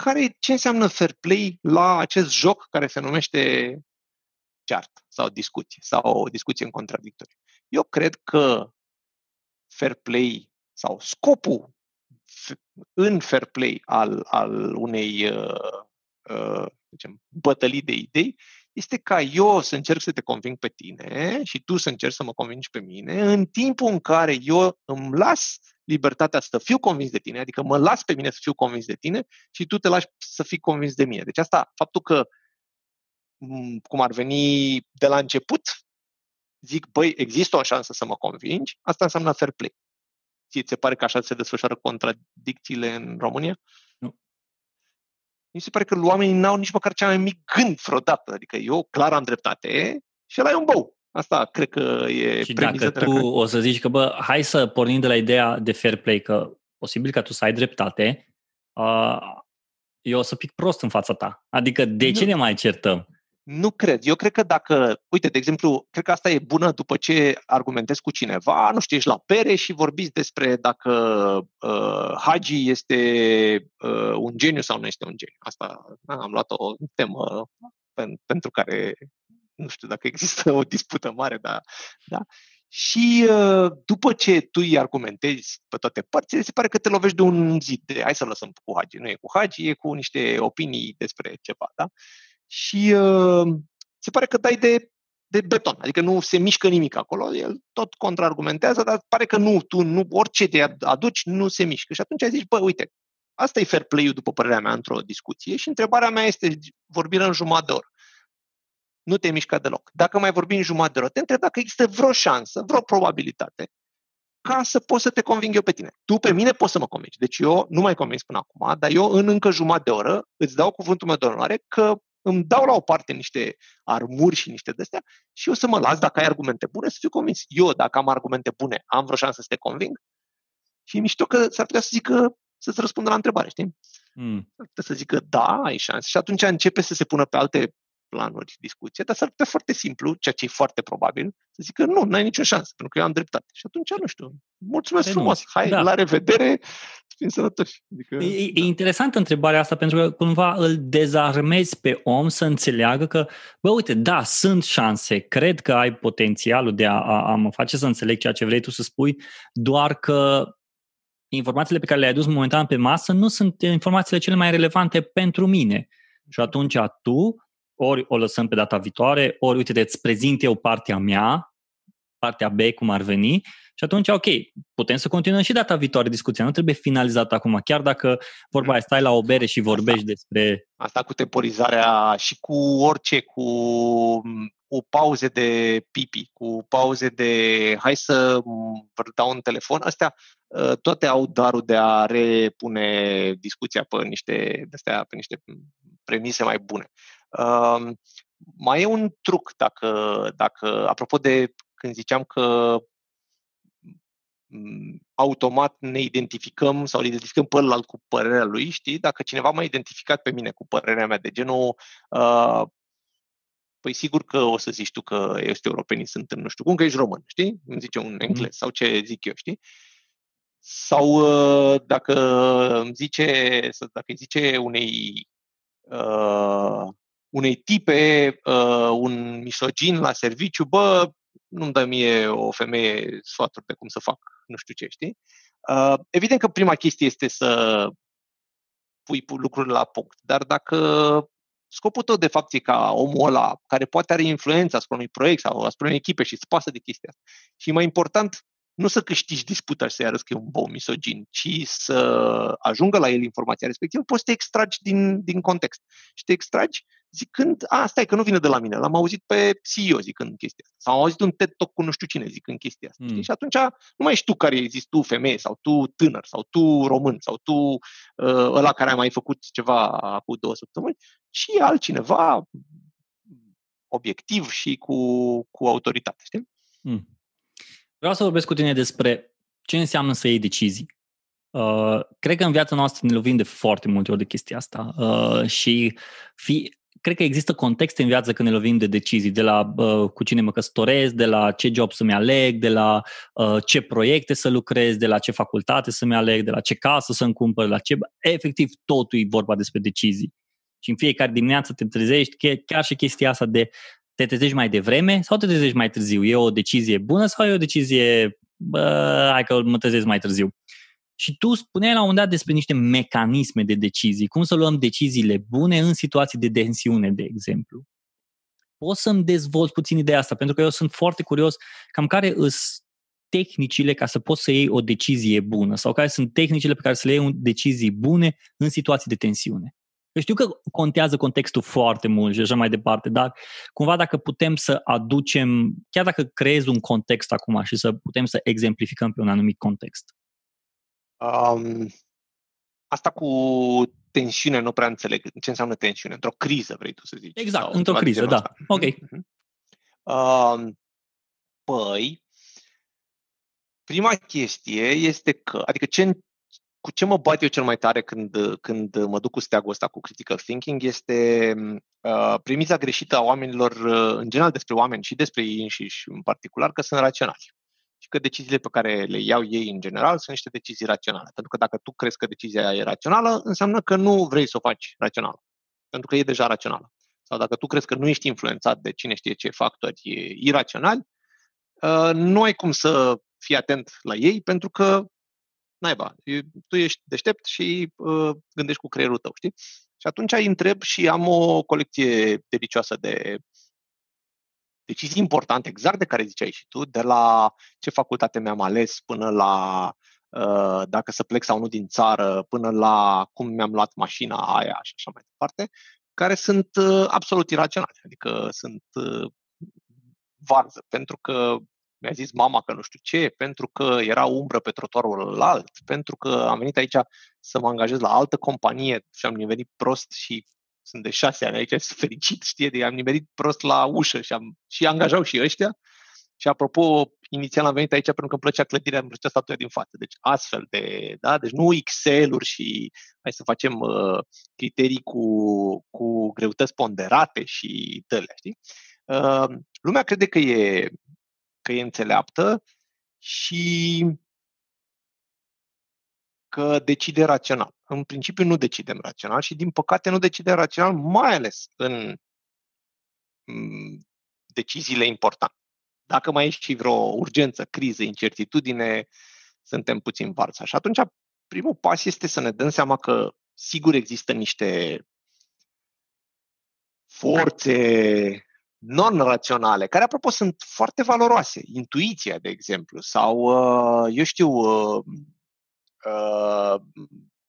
Care, ce înseamnă fair play la acest joc care se numește ceartă sau discuție sau o discuție în contradictoriu? Eu cred că fair play sau scopul în fair play al, al unei uh, uh, zicem, bătălii de idei este ca eu să încerc să te conving pe tine și tu să încerci să mă convingi pe mine, în timpul în care eu îmi las libertatea să fiu convins de tine, adică mă las pe mine să fiu convins de tine și tu te lași să fii convins de mine. Deci asta, faptul că, cum ar veni de la început, zic, băi, există o șansă să mă convingi, asta înseamnă fair play. Ți se pare că așa se desfășoară contradicțiile în România? mi se pare că oamenii n-au nici măcar cea mai mic gând vreodată. Adică eu clar am dreptate și ăla e un bău. Asta cred că e Și dacă tu care... o să zici că, bă, hai să pornim de la ideea de fair play, că posibil ca tu să ai dreptate, uh, eu o să pic prost în fața ta. Adică de nu. ce ne mai certăm? Nu cred. Eu cred că dacă, uite, de exemplu, cred că asta e bună după ce argumentezi cu cineva, nu știu, ești la pere și vorbiți despre dacă uh, Hagi este uh, un geniu sau nu este un geniu. Asta da, am luat o temă pen, pentru care nu știu dacă există o dispută mare, dar da. Și uh, după ce tu îi argumentezi pe toate părțile, se pare că te lovești de un zid. De, hai să lăsăm cu Hagi. Nu e cu Hagi, e cu niște opinii despre ceva. Da? și uh, se pare că dai de de beton, adică nu se mișcă nimic acolo, el tot contraargumentează, dar pare că nu, tu, nu, orice te aduci, nu se mișcă. Și atunci ai zis, bă, uite, asta e fair play-ul, după părerea mea, într-o discuție și întrebarea mea este, vorbire în jumătate de oră. Nu te mișcă deloc. Dacă mai vorbim în jumătate de oră, te întreb dacă există vreo șansă, vreo probabilitate ca să pot să te conving eu pe tine. Tu pe mine poți să mă convingi. Deci eu nu mai convins până acum, dar eu în încă jumătate de oră îți dau cuvântul meu de onoare că îmi dau la o parte niște armuri și niște de-astea și eu să mă las, dacă ai argumente bune, să fiu convins. Eu, dacă am argumente bune, am vreo șansă să te conving? Și e mișto că s-ar putea să zică, să-ți răspundă la întrebare, știi? Mm. S-ar putea să zică, da, ai șanse. Și atunci începe să se pună pe alte planuri discuție, dar s-ar putea foarte simplu, ceea ce e foarte probabil, să zică nu, n-ai nicio șansă, pentru că eu am dreptate. Și atunci, nu știu, mulțumesc Renunț. frumos, hai, da. la revedere, fim sănătoși. Adică, e, da. e interesantă întrebarea asta, pentru că cumva îl dezarmezi pe om să înțeleagă că, bă, uite, da, sunt șanse, cred că ai potențialul de a, a, a mă face să înțeleg ceea ce vrei tu să spui, doar că informațiile pe care le-ai adus momentan pe masă nu sunt informațiile cele mai relevante pentru mine. Și atunci tu ori o lăsăm pe data viitoare, ori, uite, îți prezint eu partea mea, partea B, cum ar veni, și atunci, ok, putem să continuăm și data viitoare discuția, nu trebuie finalizată acum, chiar dacă vorba aia, stai la o bere și vorbești asta, despre... Asta cu temporizarea și cu orice, cu, cu pauze de pipi, cu pauze de hai să vă dau un telefon, astea ă, toate au darul de a repune discuția pe niște, de pe niște premise mai bune. Uh, mai e un truc, dacă, dacă, apropo de când ziceam că automat ne identificăm sau identificăm pe ălalt cu părerea lui, știi? Dacă cineva m-a identificat pe mine cu părerea mea de genul uh, păi sigur că o să zici tu că ești europenii sunt nu știu cum, că ești român, știi? Îmi zice un englez mm. sau ce zic eu, știi? Sau uh, dacă îmi zice, dacă îi zice unei uh, unei tipe, uh, un misogin la serviciu, bă, nu-mi dă mie o femeie sfaturi de cum să fac, nu știu ce, știi? Uh, evident că prima chestie este să pui lucrurile la punct, dar dacă scopul tău de fapt e ca omul ăla care poate are influența asupra unui proiect sau asupra unei echipe și îți pasă de chestia asta. Și mai important, nu să câștigi disputa și să-i arăți că e un bou misogin, ci să ajungă la el informația respectivă, poți să te extragi din, din context. Și te extragi zicând, a, stai că nu vine de la mine, l-am auzit pe CEO zicând chestia asta, sau am auzit un TED Talk cu nu știu cine zicând chestia asta. Mm. Și atunci nu mai ești tu care zis tu femeie, sau tu tânăr, sau tu român, sau tu uh, ăla care a mai făcut ceva acum două săptămâni, ci altcineva obiectiv și cu, cu autoritate, știi? Mm. Vreau să vorbesc cu tine despre ce înseamnă să iei decizii. Uh, cred că în viața noastră ne lovim de foarte multe ori de chestia asta uh, și fi, cred că există contexte în viață când ne lovim de decizii, de la uh, cu cine mă căsătoresc, de la ce job să-mi aleg, de la uh, ce proiecte să lucrez, de la ce facultate să-mi aleg, de la ce casă să-mi cumpăr, la ce... Efectiv, totul e vorba despre decizii. Și în fiecare dimineață te trezești, chiar și chestia asta de te trezești mai devreme sau te trezești mai târziu? E o decizie bună sau e o decizie, bă, hai că mă trezesc mai târziu? Și tu spuneai la un moment dat despre niște mecanisme de decizii, cum să luăm deciziile bune în situații de tensiune, de exemplu. Poți să-mi dezvolți puțin ideea asta, pentru că eu sunt foarte curios cam care îs tehnicile ca să poți să iei o decizie bună sau care sunt tehnicile pe care să le iei decizii bune în situații de tensiune. Eu știu că contează contextul foarte mult și așa mai departe, dar cumva dacă putem să aducem, chiar dacă creezi un context acum și să putem să exemplificăm pe un anumit context. Um, asta cu tensiune nu prea înțeleg ce înseamnă tensiune. Într-o criză, vrei tu să zici. Exact, sau într-o criză, da. Asta. Ok. Uh-huh. Uh, păi, prima chestie este că, adică ce, cu ce mă bat eu cel mai tare când, când mă duc cu steagul ăsta cu critical thinking este uh, premiza greșită a oamenilor, uh, în general despre oameni și despre ei înșiși în particular, că sunt raționali și că deciziile pe care le iau ei în general sunt niște decizii raționale. Pentru că dacă tu crezi că decizia e rațională, înseamnă că nu vrei să o faci rațională. Pentru că e deja rațională. Sau dacă tu crezi că nu ești influențat de cine știe ce factori iraționali, uh, nu ai cum să fii atent la ei pentru că naiba, tu ești deștept și uh, gândești cu creierul tău, știi? Și atunci îi întreb și am o colecție delicioasă de decizii importante, exact de care ziceai și tu, de la ce facultate mi-am ales până la uh, dacă să plec sau nu din țară, până la cum mi-am luat mașina aia și așa mai departe, care sunt uh, absolut iraționale. Adică sunt uh, varză, pentru că mi-a zis mama că nu știu ce, pentru că era umbră pe trotuarul alt, pentru că am venit aici să mă angajez la altă companie și am nimerit prost și sunt de șase ani aici, sunt fericit, știe, de am nimerit prost la ușă și, am, și angajau și ăștia. Și apropo, inițial am venit aici pentru că îmi plăcea clădirea, îmi plăcea statuia din față. Deci astfel de, da, deci nu Excel-uri și hai să facem uh, criterii cu, cu greutăți ponderate și tălea, știi? Uh, lumea crede că e, că e înțeleaptă și că decide rațional. În principiu nu decidem rațional și din păcate nu decidem rațional, mai ales în mm, deciziile importante. Dacă mai e și vreo urgență, criză, incertitudine, suntem puțin varța. Și atunci primul pas este să ne dăm seama că sigur există niște forțe non-raționale, care, apropo, sunt foarte valoroase. Intuiția, de exemplu, sau, uh, eu știu, uh, uh,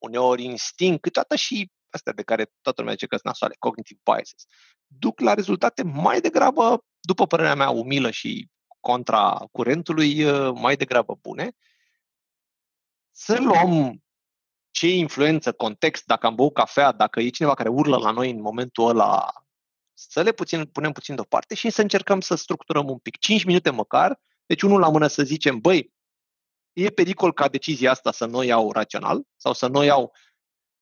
uneori instinct, câteodată și astea de care toată lumea zice că sunt nasoale, cognitive biases, duc la rezultate mai degrabă, după părerea mea, umilă și contra curentului, mai degrabă bune. Să luăm ce influență, context, dacă am băut cafea, dacă e cineva care urlă la noi în momentul ăla să le puțin, punem puțin deoparte și să încercăm să structurăm un pic. 5 minute măcar, deci unul la mână să zicem, băi, e pericol ca decizia asta să nu o iau rațional sau să nu o iau,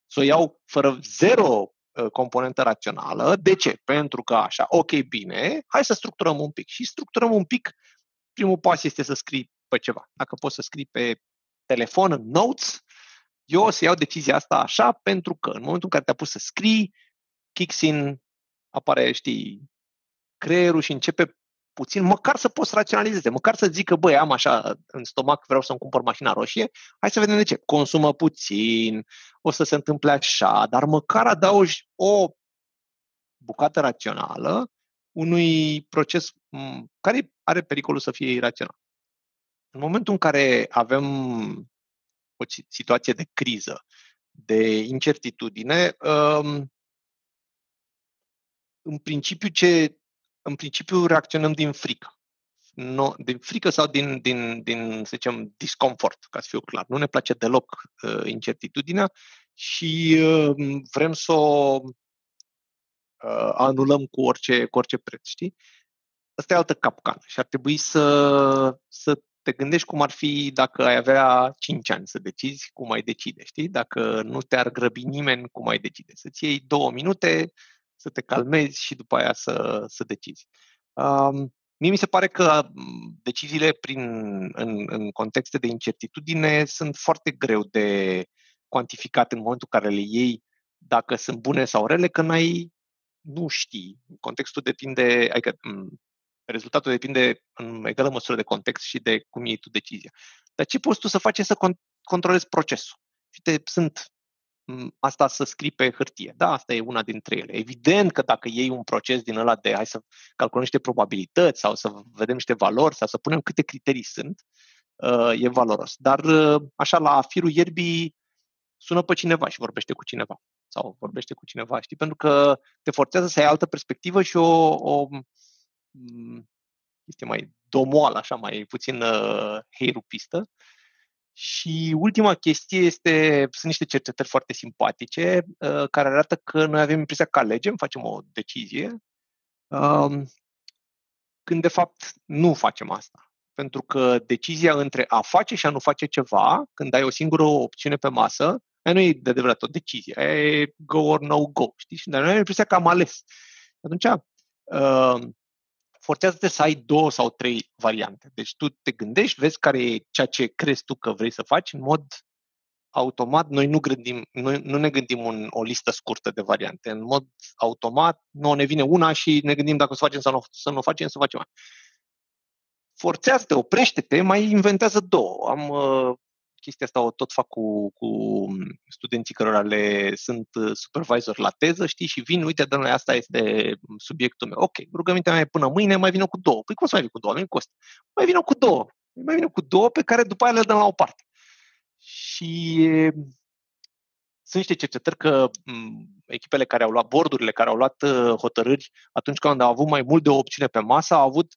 să o iau fără zero uh, componentă rațională. De ce? Pentru că așa, ok, bine, hai să structurăm un pic. Și structurăm un pic, primul pas este să scrii pe ceva. Dacă poți să scrii pe telefon, în notes, eu o să iau decizia asta așa pentru că în momentul în care te-a pus să scrii, kicks in apare, știi, creierul și începe puțin, măcar să poți raționalizeze, măcar să zică, băi, am așa în stomac, vreau să-mi cumpăr mașina roșie, hai să vedem de ce. Consumă puțin, o să se întâmple așa, dar măcar adaugi o bucată rațională unui proces care are pericolul să fie irațional. În momentul în care avem o situație de criză, de incertitudine, um, în principiu, ce, în principiu reacționăm din frică. No, din frică sau din, din, din, să zicem, disconfort, ca să fiu clar. Nu ne place deloc uh, incertitudinea și uh, vrem să o uh, anulăm cu orice, cu orice preț, știi? Asta e altă capcană și ar trebui să, să te gândești cum ar fi dacă ai avea 5 ani să decizi, cum ai decide, știi? Dacă nu te-ar grăbi nimeni, cum ai decide. Să-ți iei două minute, să te calmezi și după aia să, să decizi. Um, mie mi se pare că deciziile prin, în, în contexte de incertitudine sunt foarte greu de cuantificat în momentul în care le iei dacă sunt bune sau rele, că n-ai, nu știi. Contextul depinde, adică rezultatul depinde în egală măsură de context și de cum iei tu decizia. Dar ce poți tu să faci să con- controlezi procesul? Și te, sunt asta să scrii pe hârtie. Da, asta e una dintre ele. Evident că dacă iei un proces din ăla de hai să calculăm niște probabilități sau să vedem niște valori sau să punem câte criterii sunt, uh, e valoros. Dar uh, așa la firul ierbii sună pe cineva și vorbește cu cineva sau vorbește cu cineva, știi? Pentru că te forțează să ai altă perspectivă și o, o este mai domoală, așa, mai puțin uh, heirupistă. Și ultima chestie este, sunt niște cercetări foarte simpatice uh, care arată că noi avem impresia că alegem, facem o decizie, uh, când de fapt nu facem asta. Pentru că decizia între a face și a nu face ceva, când ai o singură opțiune pe masă, aia nu e de adevărat o decizie, aia e go or no go, știi? Dar noi avem impresia că am ales. Atunci, uh, forțează-te să ai două sau trei variante. Deci tu te gândești, vezi care e ceea ce crezi tu că vrei să faci în mod automat. Noi nu, gândim, noi nu ne gândim un, o listă scurtă de variante. În mod automat, nu ne vine una și ne gândim dacă o să facem sau nu, să nu o facem, să facem mai. Forțează-te, oprește-te, mai inventează două. Am uh, chestia asta o tot fac cu, cu studenții cărora le sunt supervisor la teză, știi, și vin, uite, domnule, asta este subiectul meu. Ok, rugămintea mea e până mâine, mai vină cu două. Păi cum să mai vin cu două? Nu cost. Mai vină cu două. Mai vină cu două pe care după aia le dăm la o parte. Și sunt niște cercetări că echipele care au luat bordurile, care au luat uh, hotărâri atunci când au avut mai mult de o opțiune pe masă, au avut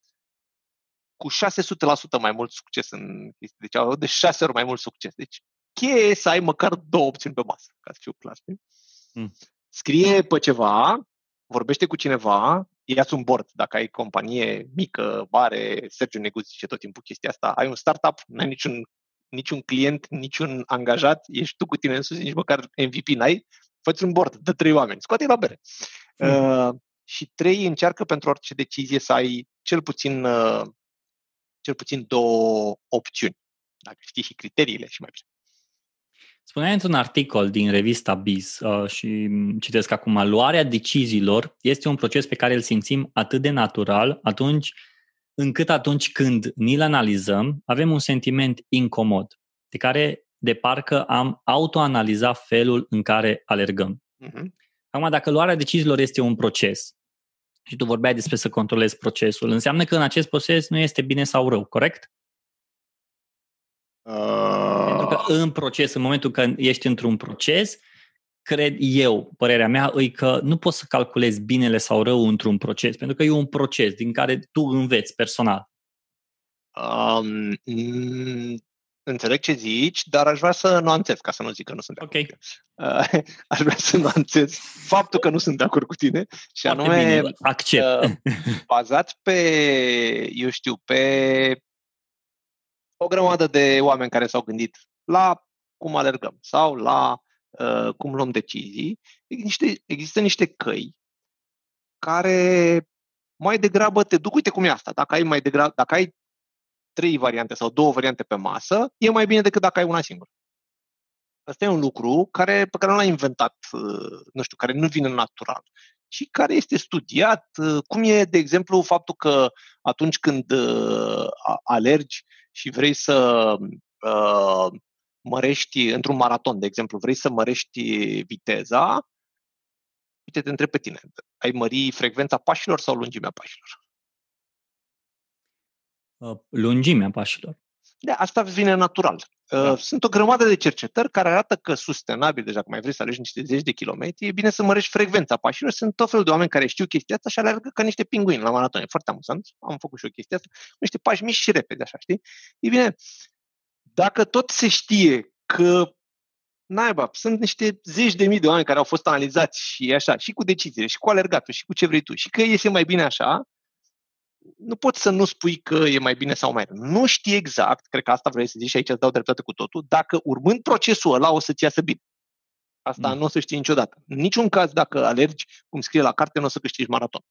cu 600% mai mult succes în chestii. Deci au avut de 6 ori mai mult succes. Deci cheie e să ai măcar două opțiuni pe masă, ca să fiu clar. Mm. Scrie pe ceva, vorbește cu cineva, ia un board. Dacă ai companie mică, mare, Sergiu Negu zice tot timpul chestia asta, ai un startup, nu ai niciun, niciun client, niciun angajat, ești tu cu tine însuți, nici măcar MVP n-ai, fă un board de trei oameni, scoate la bere. Mm. Uh, și trei, încearcă pentru orice decizie să ai cel puțin uh, cel puțin două opțiuni, dacă știi și criteriile și mai bine. Spuneai într-un articol din revista Biz uh, și citesc acum, luarea deciziilor este un proces pe care îl simțim atât de natural atunci încât atunci când ni-l analizăm, avem un sentiment incomod, de care de parcă am autoanalizat felul în care alergăm. Uh-huh. Acum, dacă luarea deciziilor este un proces, și tu vorbeai despre să controlezi procesul. Înseamnă că în acest proces nu este bine sau rău, corect? Uh... Pentru că în proces, în momentul când ești într-un proces, cred eu, părerea mea, e că nu poți să calculezi binele sau rău într-un proces, pentru că e un proces din care tu înveți personal. Um, Înțeleg ce zici, dar aș vrea să nuanțez, ca să nu zic că nu sunt de acord. Okay. Uh, aș vrea să nuanțez faptul că nu sunt de acord cu tine și Foarte anume bine, accept. Uh, bazat pe, eu știu, pe o grămadă de oameni care s-au gândit la cum alergăm sau la uh, cum luăm decizii, există, există niște căi care mai degrabă te duc, uite cum e asta, dacă ai mai degrabă, dacă ai trei variante sau două variante pe masă, e mai bine decât dacă ai una singură. Asta e un lucru care, pe care nu l-a inventat, uh, nu știu, care nu vine natural, și care este studiat, uh, cum e, de exemplu, faptul că atunci când uh, alergi și vrei să uh, mărești într-un maraton, de exemplu, vrei să mărești viteza, uite, te întreb pe tine, ai mări frecvența pașilor sau lungimea pașilor? Uh, lungimea pașilor. Da, asta vine natural. Uh, da. Sunt o grămadă de cercetări care arată că sustenabil, deja că mai vrei să alegi niște zeci de kilometri, e bine să mărești frecvența pașilor. Sunt tot felul de oameni care știu chestia asta și alergă ca niște pinguini la maraton. E foarte amuzant. Am făcut și o chestie asta. Niște pași mici și repede, așa, știi? E bine, dacă tot se știe că naiba, sunt niște zeci de mii de oameni care au fost analizați și așa, și cu deciziile, și cu alergatul, și cu ce vrei tu, și că iese mai bine așa, nu poți să nu spui că e mai bine sau mai rău. Nu știi exact, cred că asta vrei să zici și aici îți dau dreptate cu totul, dacă urmând procesul ăla o să-ți iasă bine. Asta mm. nu o să știi niciodată. În niciun caz, dacă alergi, cum scrie la carte, nu o să câștigi maraton.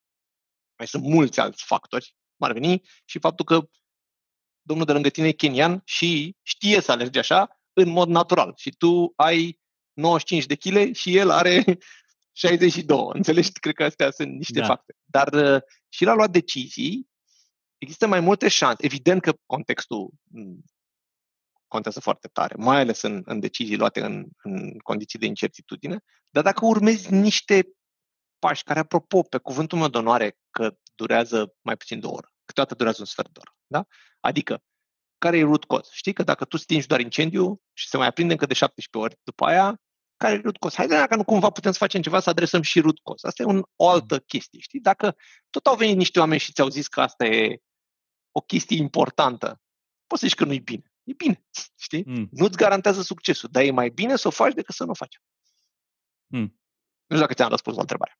Mai sunt mulți alți factori, cum ar veni, și faptul că domnul de lângă tine e kenian și știe să alergi așa în mod natural. Și tu ai 95 de kg și el are 62. Înțelegi? Cred că astea sunt niște da. fapte. Dar uh, și la luat decizii, există mai multe șanse. Evident că contextul mm, contează foarte tare, mai ales în, în decizii luate în, în condiții de incertitudine, dar dacă urmezi niște pași care, apropo, pe cuvântul meu de onoare, că durează mai puțin de o oră, câteodată durează un sfert de oră, da? Adică, care e root cause? Știi că dacă tu stingi doar incendiu și se mai aprinde încă de 17 ori după aia, care e root cause? Hai dacă nu cumva putem să facem ceva să adresăm și root cause. Asta e un, o altă chestie, știi? Dacă tot au venit niște oameni și ți-au zis că asta e o chestie importantă, poți să zici că nu e bine. E bine, știi? Mm. Nu-ți garantează succesul, dar e mai bine să o faci decât să nu o faci. Mm. Nu știu dacă ți-am răspuns la întrebare.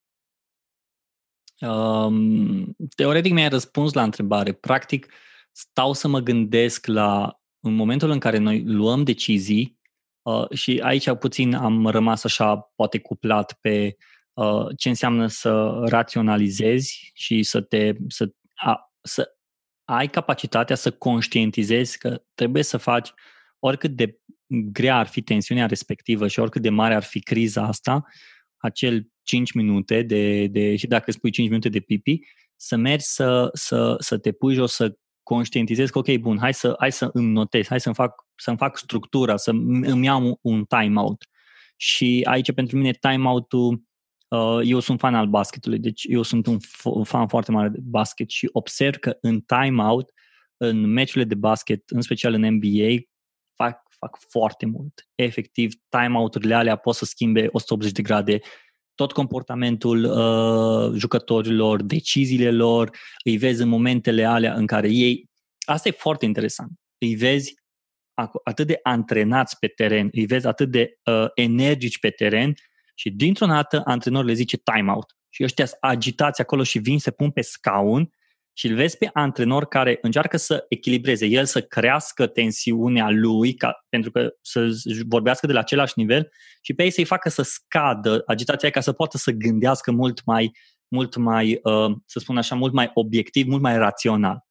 Um, teoretic mi-ai răspuns la întrebare. Practic, stau să mă gândesc la în momentul în care noi luăm decizii, Uh, și aici puțin am rămas așa, poate cuplat pe uh, ce înseamnă să raționalizezi și să te să, a, să ai capacitatea să conștientizezi că trebuie să faci oricât de grea ar fi tensiunea respectivă și oricât de mare ar fi criza asta, acel 5 minute de, de și dacă spui 5 minute de pipi, să mergi să, să, să te pui jos, să conștientizez că, ok, bun, hai să, hai să îmi notez, hai să-mi fac, să-mi fac structura, să îmi iau un timeout. Și aici, pentru mine, timeout-ul, uh, eu sunt fan al basketului, deci eu sunt un fan foarte mare de basket și observ că în timeout, în meciurile de basket, în special în NBA, fac, fac foarte mult. Efectiv, timeout-urile alea pot să schimbe 180 de grade tot comportamentul uh, jucătorilor, deciziile lor, îi vezi în momentele alea în care ei... Asta e foarte interesant. Îi vezi atât de antrenați pe teren, îi vezi atât de uh, energici pe teren și dintr-o dată antrenorul le zice timeout. Și ăștia agitați acolo și vin, se pun pe scaun și îl vezi pe antrenor care încearcă să echilibreze, el să crească tensiunea lui ca, pentru că să vorbească de la același nivel și pe ei să-i facă să scadă agitația ca să poată să gândească mult mai, mult mai uh, să spun așa, mult mai obiectiv, mult mai rațional.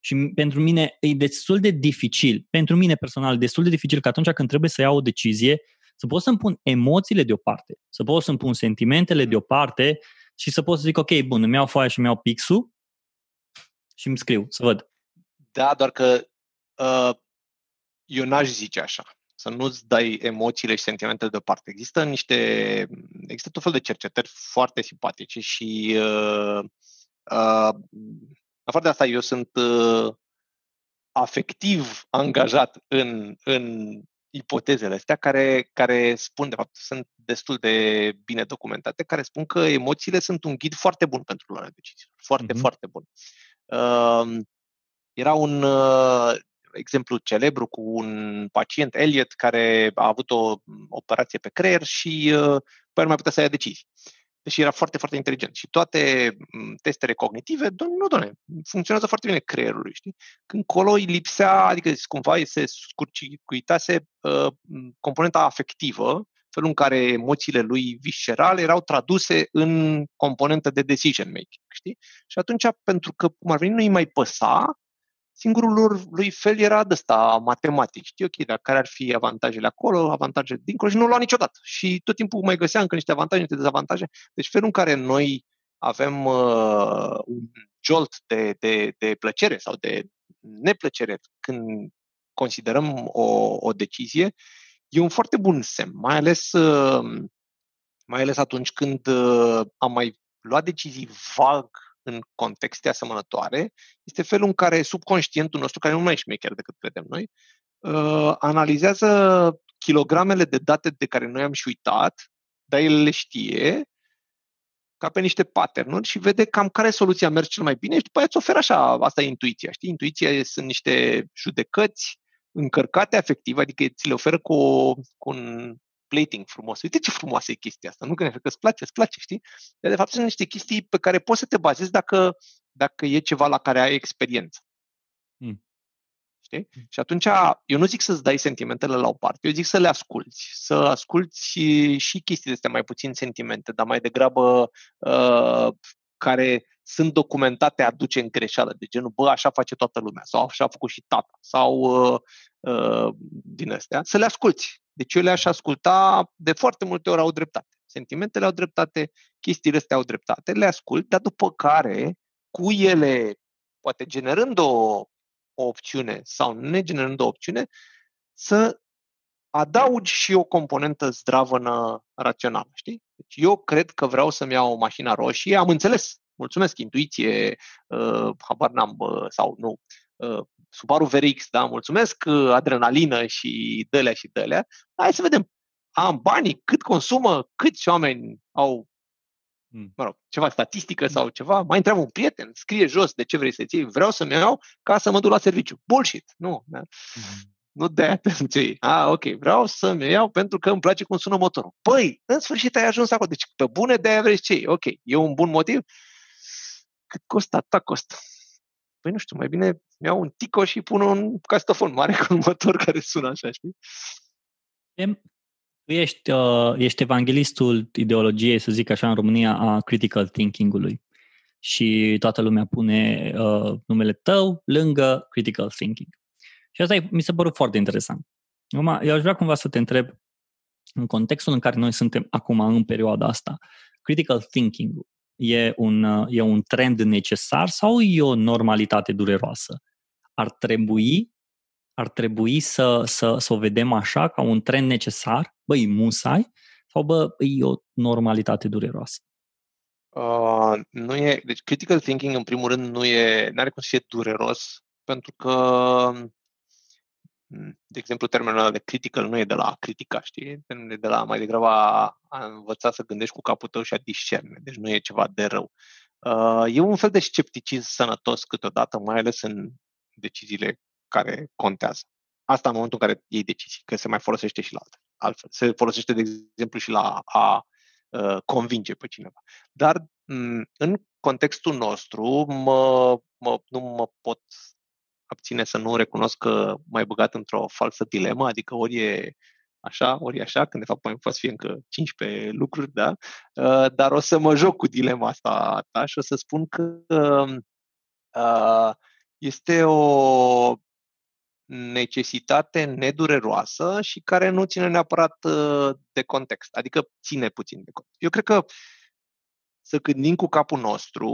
Și pentru mine e destul de dificil, pentru mine personal, destul de dificil că atunci când trebuie să iau o decizie, să pot să-mi pun emoțiile deoparte, să pot să-mi pun sentimentele deoparte și să pot să zic, ok, bun, îmi iau foaia și îmi iau pixul și îmi scriu, să văd. Da, doar că uh, eu n-aș zice așa. Să nu-ți dai emoțiile și sentimentele deoparte. Există niște, există tot fel de cercetări foarte simpatice și uh, uh, afară de asta eu sunt uh, afectiv angajat în, în ipotezele astea care, care spun, de fapt, sunt destul de bine documentate, care spun că emoțiile sunt un ghid foarte bun pentru luarea deciziilor. Foarte, mm-hmm. foarte bun. Uh, era un uh, exemplu celebru cu un pacient, Elliot, care a avut o operație pe creier și uh, păi nu mai putea să ia decizii. Deși era foarte, foarte inteligent. Și toate testele cognitive, nu, doamne, funcționează foarte bine creierul, știi? Când colo îi lipsea, adică cumva se scurcicuitase uh, componenta afectivă, felul în care emoțiile lui viscerale erau traduse în componentă de decision making, știi? Și atunci, pentru că cum ar veni, nu îi mai păsa, singurul lor lui fel era de ăsta matematic. Știi, ok, dar care ar fi avantajele acolo, avantajele dincolo și nu lua niciodată. Și tot timpul mai găsea încă niște avantaje, niște dezavantaje. Deci felul în care noi avem uh, un jolt de, de, de plăcere sau de neplăcere când considerăm o, o decizie, e un foarte bun semn, mai ales, uh, mai ales atunci când uh, am mai luat decizii vag în contexte asemănătoare, este felul în care subconștientul nostru, care nu mai e șmecher decât credem noi, uh, analizează kilogramele de date de care noi am și uitat, dar el le știe, ca pe niște pattern și vede cam care soluția merge cel mai bine și după aceea îți oferă așa, asta e intuiția, știi? Intuiția sunt niște judecăți încărcate afectiv, adică ți le oferă cu, o, cu un plating frumos. Uite ce frumoasă e chestia asta. Nu că îți place, îți place, știi? De, de fapt sunt niște chestii pe care poți să te bazezi dacă, dacă e ceva la care ai experiență. Mm. Știi? Mm. Și atunci, eu nu zic să-ți dai sentimentele la o parte, eu zic să le asculți. Să asculți și chestiile astea mai puțin sentimente, dar mai degrabă uh, care sunt documentate aduce în greșeală, de genul, bă, așa face toată lumea, sau așa a făcut și tata, sau uh, uh, din astea, să le asculți. Deci eu le-aș asculta, de foarte multe ori au dreptate. Sentimentele au dreptate, chestiile astea au dreptate, le ascult, dar după care, cu ele, poate generând o, o opțiune sau negenerând o opțiune, să adaugi și o componentă zdravănă rațională, știi? Deci eu cred că vreau să-mi iau o mașină roșie, am înțeles, mulțumesc, intuiție, uh, habar n-am, uh, sau nu, uh, Subaru VRX, da, mulțumesc, uh, adrenalină și dălea și dălea. Hai să vedem, am banii, cât consumă, câți oameni au hmm. mă rog, ceva statistică hmm. sau ceva, mai întreabă un prieten, scrie jos de ce vrei să-ți iei, vreau să-mi iau ca să mă duc la serviciu. Bullshit, nu. Da? Mm. Nu de aia te iei. Ah, ok, vreau să-mi iau pentru că îmi place cum sună motorul. Păi, în sfârșit ai ajuns acolo. Deci, pe bune de aia vrei să iei. Ok, e un bun motiv? Cât costă? Atâta costă. Păi nu știu, mai bine iau un tico și pun un castofon mare cu un motor care sună așa, știi? Tu ești, uh, ești evanghelistul ideologiei, să zic așa, în România, a critical thinking-ului. Și toată lumea pune uh, numele tău lângă critical thinking. Și asta e, mi se părut foarte interesant. Acum, eu aș vrea cumva să te întreb, în contextul în care noi suntem acum, în perioada asta, critical thinking e un, e un trend necesar sau e o normalitate dureroasă? ar trebui ar trebui să, să, să o vedem așa, ca un trend necesar, băi, musai, sau bă, e o normalitate dureroasă? Uh, nu e, deci critical thinking, în primul rând, nu e, nu are cum să fie dureros, pentru că, mm, de exemplu, termenul ăla de critical nu e de la a critica, știi? E de la mai degrabă a, a învăța să gândești cu capul tău și a discerne, deci nu e ceva de rău. Uh, e un fel de scepticism sănătos câteodată, mai ales în deciziile care contează. Asta în momentul în care iei decizii, că se mai folosește și la alte. Altfel, se folosește, de exemplu, și la a uh, convinge pe cineva. Dar m- în contextul nostru, mă, mă, nu mă pot abține să nu recunosc că mai băgat într-o falsă dilemă, adică ori e așa, ori e așa, când de fapt mai poate fi încă 15 lucruri, da? Uh, dar o să mă joc cu dilema asta ta și o să spun că uh, este o necesitate nedureroasă și care nu ține neapărat uh, de context, adică ține puțin de context. Eu cred că să gândim cu capul nostru,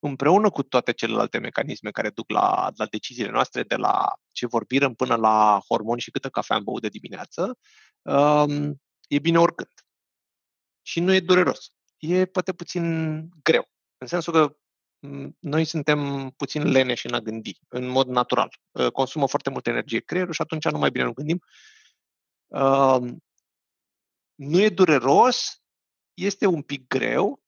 împreună cu toate celelalte mecanisme care duc la, la deciziile noastre, de la ce vorbim până la hormoni și câtă cafea am băut de dimineață, um, e bine oricând. Și nu e dureros. E poate puțin greu. În sensul că noi suntem puțin leneși în a gândi, în mod natural. Uh, consumă foarte multă energie creierul și atunci nu mai bine nu gândim. Nu e dureros, este un pic greu,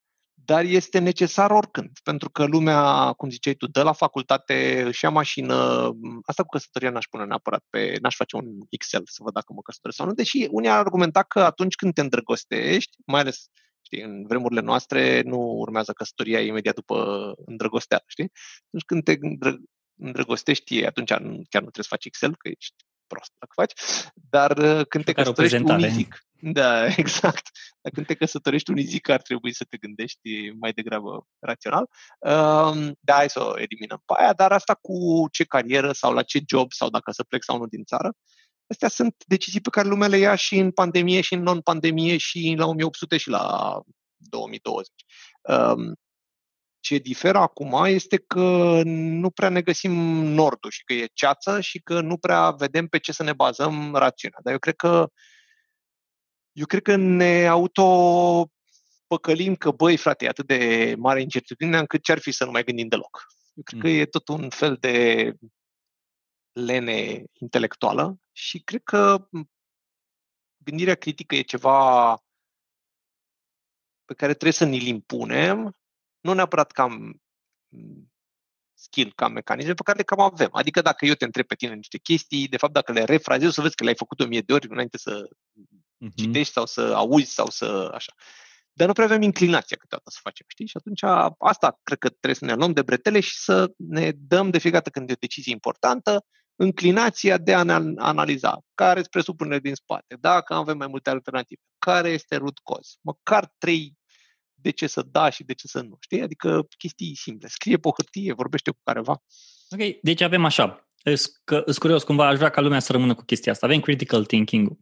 dar este necesar oricând, pentru că lumea, cum ziceai tu, dă la facultate, și ia mașină, asta cu căsătoria n-aș pune neapărat pe, n-aș face un Excel să văd dacă mă căsătoresc sau nu, deși unii ar argumenta că atunci când te îndrăgostești, mai ales Știi? În vremurile noastre nu urmează căsătoria imediat după îndrăgosteală, știi? Atunci când te îndrăgostești, atunci chiar nu trebuie să faci Excel, că ești prost dacă faci, dar uh, când te căsătorești unizic, da, exact. Dar când te căsătorești unizic, ar trebui să te gândești mai degrabă rațional. Um, da, hai să o eliminăm pe aia, dar asta cu ce carieră sau la ce job sau dacă să plec sau nu din țară, Astea sunt decizii pe care lumea le ia și în pandemie, și în non-pandemie, și la 1800 și la 2020. Um, ce diferă acum este că nu prea ne găsim nordul și că e ceață și că nu prea vedem pe ce să ne bazăm rațiunea. Dar eu cred că eu cred că ne auto păcălim că, băi, frate, e atât de mare incertitudine încât ce ar fi să nu mai gândim deloc. Eu cred mm. că e tot un fel de lene intelectuală și cred că gândirea critică e ceva pe care trebuie să ni-l impunem, nu neapărat ca skill, ca mecanisme pe care le cam avem. Adică dacă eu te întreb pe tine niște chestii, de fapt dacă le refrazezi, o să vezi că le-ai făcut o mie de ori înainte să uh-huh. citești sau să auzi sau să așa. Dar nu prea avem inclinația câteodată să facem, știi? Și atunci asta cred că trebuie să ne luăm de bretele și să ne dăm de fiecare dată când e o decizie importantă, înclinația de a ne analiza care sunt presupunerile din spate, dacă avem mai multe alternative, care este root cause, măcar trei de ce să da și de ce să nu, știi? Adică chestii simple. Scrie pe o hârtie, vorbește cu careva. Ok, deci avem așa. Îs curios, cumva aș vrea ca lumea să rămână cu chestia asta. Avem critical thinking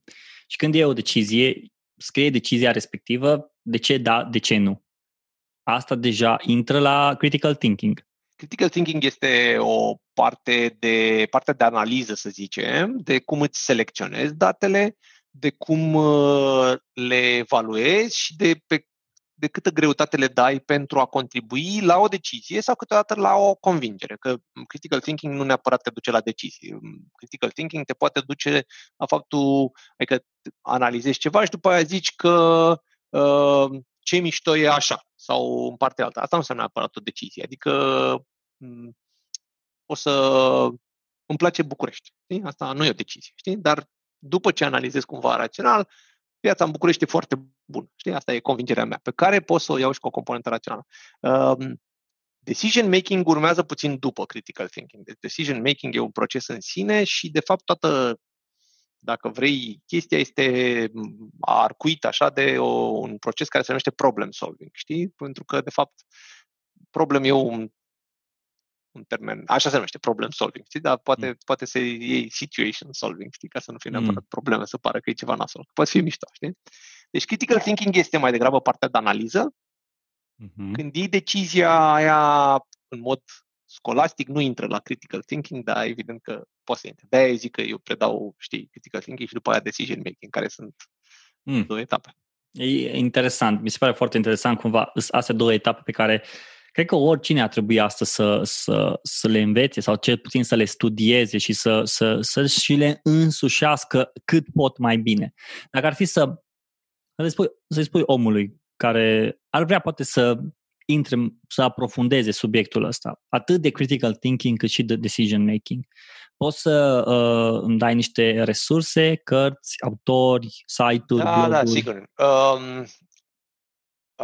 Și când e o decizie, scrie decizia respectivă, de ce da, de ce nu. Asta deja intră la critical thinking. Critical thinking este o parte de, parte de analiză, să zicem, de cum îți selecționezi datele, de cum uh, le evaluezi și de, pe, de câtă greutate le dai pentru a contribui la o decizie sau câteodată la o convingere. Că critical thinking nu neapărat te duce la decizii. Critical thinking te poate duce la faptul, adică analizezi ceva și după aia zici că uh, ce mișto e așa sau în partea alta. Asta nu înseamnă neapărat o decizie. Adică mm, o să îmi place București. Știi? Asta nu e o decizie. Știi? Dar după ce analizez cumva rațional, viața în București e foarte bună. Știi? Asta e convingerea mea, pe care pot să o iau și cu o componentă rațională. Um, decision making urmează puțin după critical thinking. Deci decision making e un proces în sine și, de fapt, toată dacă vrei, chestia este arcuită așa de o, un proces care se numește problem solving, știi? Pentru că, de fapt, problem e un, un termen, așa se numește, problem solving, știi? Dar poate, mm. poate să iei situation solving, știi? Ca să nu fie neapărat mm. probleme, să pară că e ceva nasol. Poate fi mișto, știi? Deci critical thinking este mai degrabă partea de analiză. Mm-hmm. Când iei decizia aia în mod scolastic, nu intră la critical thinking, dar evident că poate să intre. De-aia zic că eu predau, știi, critical thinking și după aia decision making, care sunt mm. două etape. E interesant, mi se pare foarte interesant cumva astea două etape pe care cred că oricine ar trebui asta să, să, să le învețe sau cel puțin să le studieze și să, să, să și le însușească cât pot mai bine. Dacă ar fi să, să-i spui, să spui omului care ar vrea poate să intre, să aprofundeze subiectul ăsta, atât de critical thinking cât și de decision making. Poți să uh, îmi dai niște resurse, cărți, autori, site-uri, Da, bloguri. da, sigur. Um,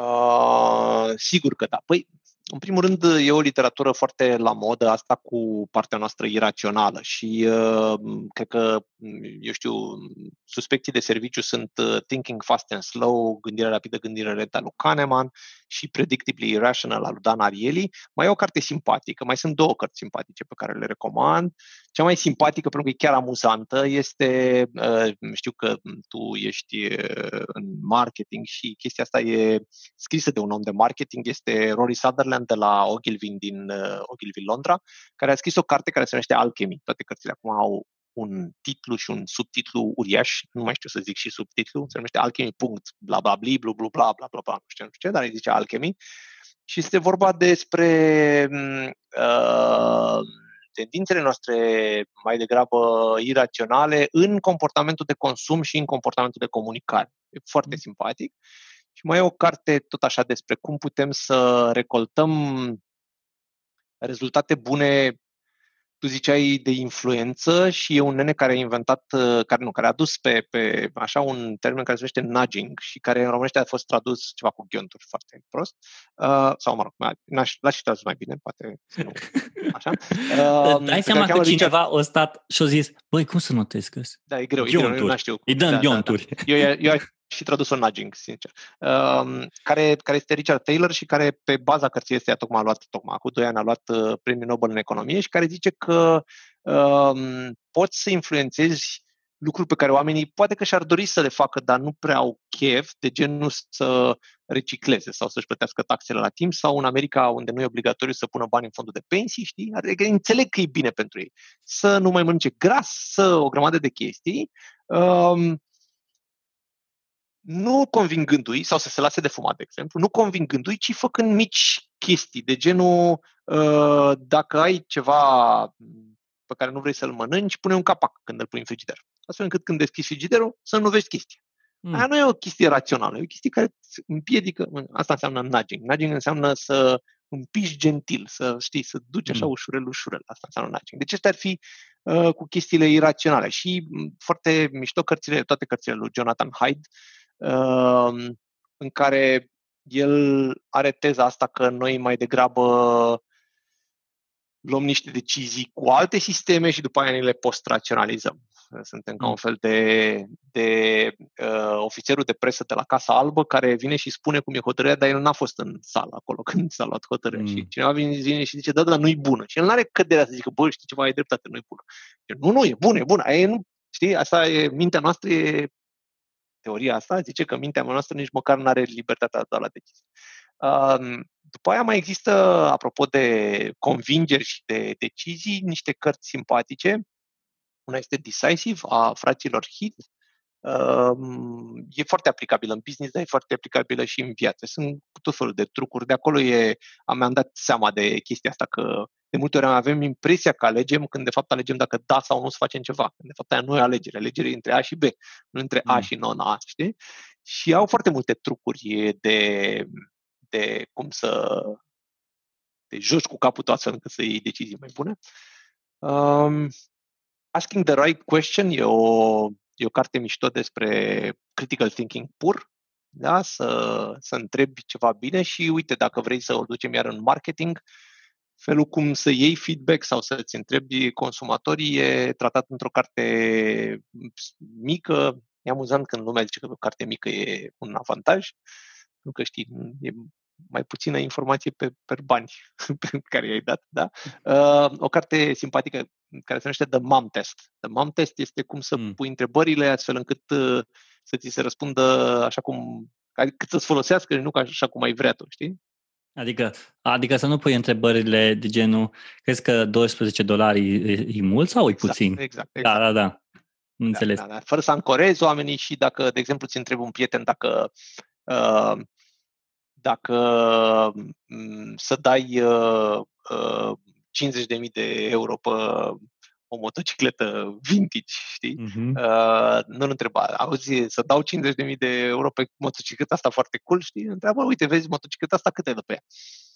uh, sigur că da. Păi, în primul rând, e o literatură foarte la modă asta cu partea noastră irațională și uh, cred că, eu știu, suspecții de serviciu sunt uh, Thinking Fast and Slow, Gândire rapidă, gândire lentă al lui Kahneman și Predictably Irrational al lui Dan Ariely. Mai e o carte simpatică, mai sunt două cărți simpatice pe care le recomand. Cea mai simpatică, pentru că e chiar amuzantă, este, uh, știu că tu ești uh, în marketing și chestia asta e scrisă de un om de marketing, este Rory Sutherland de la Ogilvy din uh, Ogilvy Londra, care a scris o carte care se numește Alchemy. Toate cărțile acum au un titlu și un subtitlu uriaș, nu mai știu să zic și subtitlu, se numește Alchemy, punct, bla bla bli, blu bla bla bla bla, nu știu, nu știu ce, dar îi zice Alchemy. Și este vorba despre mm, uh, tendințele noastre mai degrabă iraționale în comportamentul de consum și în comportamentul de comunicare. E foarte mm. simpatic. Și mai e o carte tot așa despre cum putem să recoltăm rezultate bune tu ziceai de influență și e un nene care a inventat, uh, care nu, care a dus pe, pe așa un termen care se numește nudging și care în românește a fost tradus ceva cu ghionturi foarte prost. Uh, sau, mă rog, l-aș, l-aș tradus mai bine, poate nu, așa. Uh, Dai seama că cineva Richard... a stat și a zis, băi, cum să notez că Da, e greu, ghionturi. e greu, nu știu. Îi dăm da, ghionturi. Da, da. Eu, eu, și tradus-o nudging, sincer. Um, care, care este Richard Taylor și care pe baza cărții este tocmai a luat, tocmai cu doi ani a luat uh, premiul Nobel în economie și care zice că um, poți să influențezi lucruri pe care oamenii poate că și-ar dori să le facă, dar nu prea au chef, de genul să recicleze sau să-și plătească taxele la timp sau în America unde nu e obligatoriu să pună bani în fondul de pensii, știi? Adică înțeleg că e bine pentru ei. Să nu mai mănânce gras, să o grămadă de chestii. Um, nu convingându-i, sau să se lase de fumat, de exemplu, nu convingându-i, ci făcând mici chestii, de genul, uh, dacă ai ceva pe care nu vrei să-l mănânci, pune un capac când îl pui în frigider. Astfel încât când deschizi frigiderul, să nu vezi chestia. Mm. Aia nu e o chestie rațională, e o chestie care împiedică, asta înseamnă nudging. Nudging înseamnă să împiși gentil, să știi, să duci așa mm. ușurel, ușurel. Asta înseamnă nudging. Deci astea ar fi uh, cu chestiile iraționale. Și foarte mișto cărțile, toate cărțile lui Jonathan Hyde, Ehm, în care el are teza asta că noi mai degrabă luăm niște decizii cu alte sisteme și după aia ne le post-raționalizăm. Suntem ca un mm. fel de, de uh, ofițerul de presă de la Casa Albă care vine și spune cum e hotărârea, dar el n-a fost în sală acolo când s-a luat hotărârea. Mm. Și cineva vine, vine și zice, da, da, nu-i bună. Și el nu are căderea să zică, bă, știi ceva, ai dreptate, nu-i bună. Eu, nu, nu, e bună, e bună. Aia nu, știi, asta e, mintea noastră e teoria asta zice că mintea noastră nici măcar nu are libertatea de a lua decizii. După aia mai există, apropo de convingeri și de decizii, niște cărți simpatice. Una este Decisive a fraților Heath. E foarte aplicabilă în business, dar e foarte aplicabilă și în viață. Sunt tot felul de trucuri. De acolo e, am dat seama de chestia asta că de multe ori avem impresia că alegem când de fapt alegem dacă da sau nu să facem ceva. Când de fapt aia nu e alegere. Alegere între A și B, nu între A mm. și non-A, știi? Și au foarte multe trucuri de, de cum să te joci cu capul tău astfel încât să iei decizii mai bune. Um, Asking the Right Question e o, e o carte mișto despre critical thinking pur, da? să, să întrebi ceva bine și uite, dacă vrei să o ducem iar în marketing, felul cum să iei feedback sau să-ți întrebi consumatorii e tratat într-o carte mică. E amuzant când lumea zice că o carte mică e un avantaj, pentru că știi, e mai puțină informație pe, pe bani pe care i-ai dat. Da? Uh, o carte simpatică care se numește The Mom Test. The Mom Test este cum să mm. pui întrebările astfel încât uh, să ți se răspundă așa cum, cât să-ți folosească și nu ca așa cum ai vrea tu, știi? Adică, adică să nu pui întrebările de genul, crezi că 12 dolari e, e mult sau e exact, puțin? Exact, exact. Da, da, da. Înțeles. Da, da, da. Fără să ancorezi oamenii și dacă, de exemplu, ți întrebi un prieten dacă uh, dacă um, să dai uh, uh, 50.000 de euro pe o motocicletă vintage, știi? Uh-huh. Uh, nu-l întreba, auzi, să dau 50.000 de euro pe motocicleta asta foarte cool, știi? Întreabă, uite, vezi, motocicleta asta cât e de pe ea?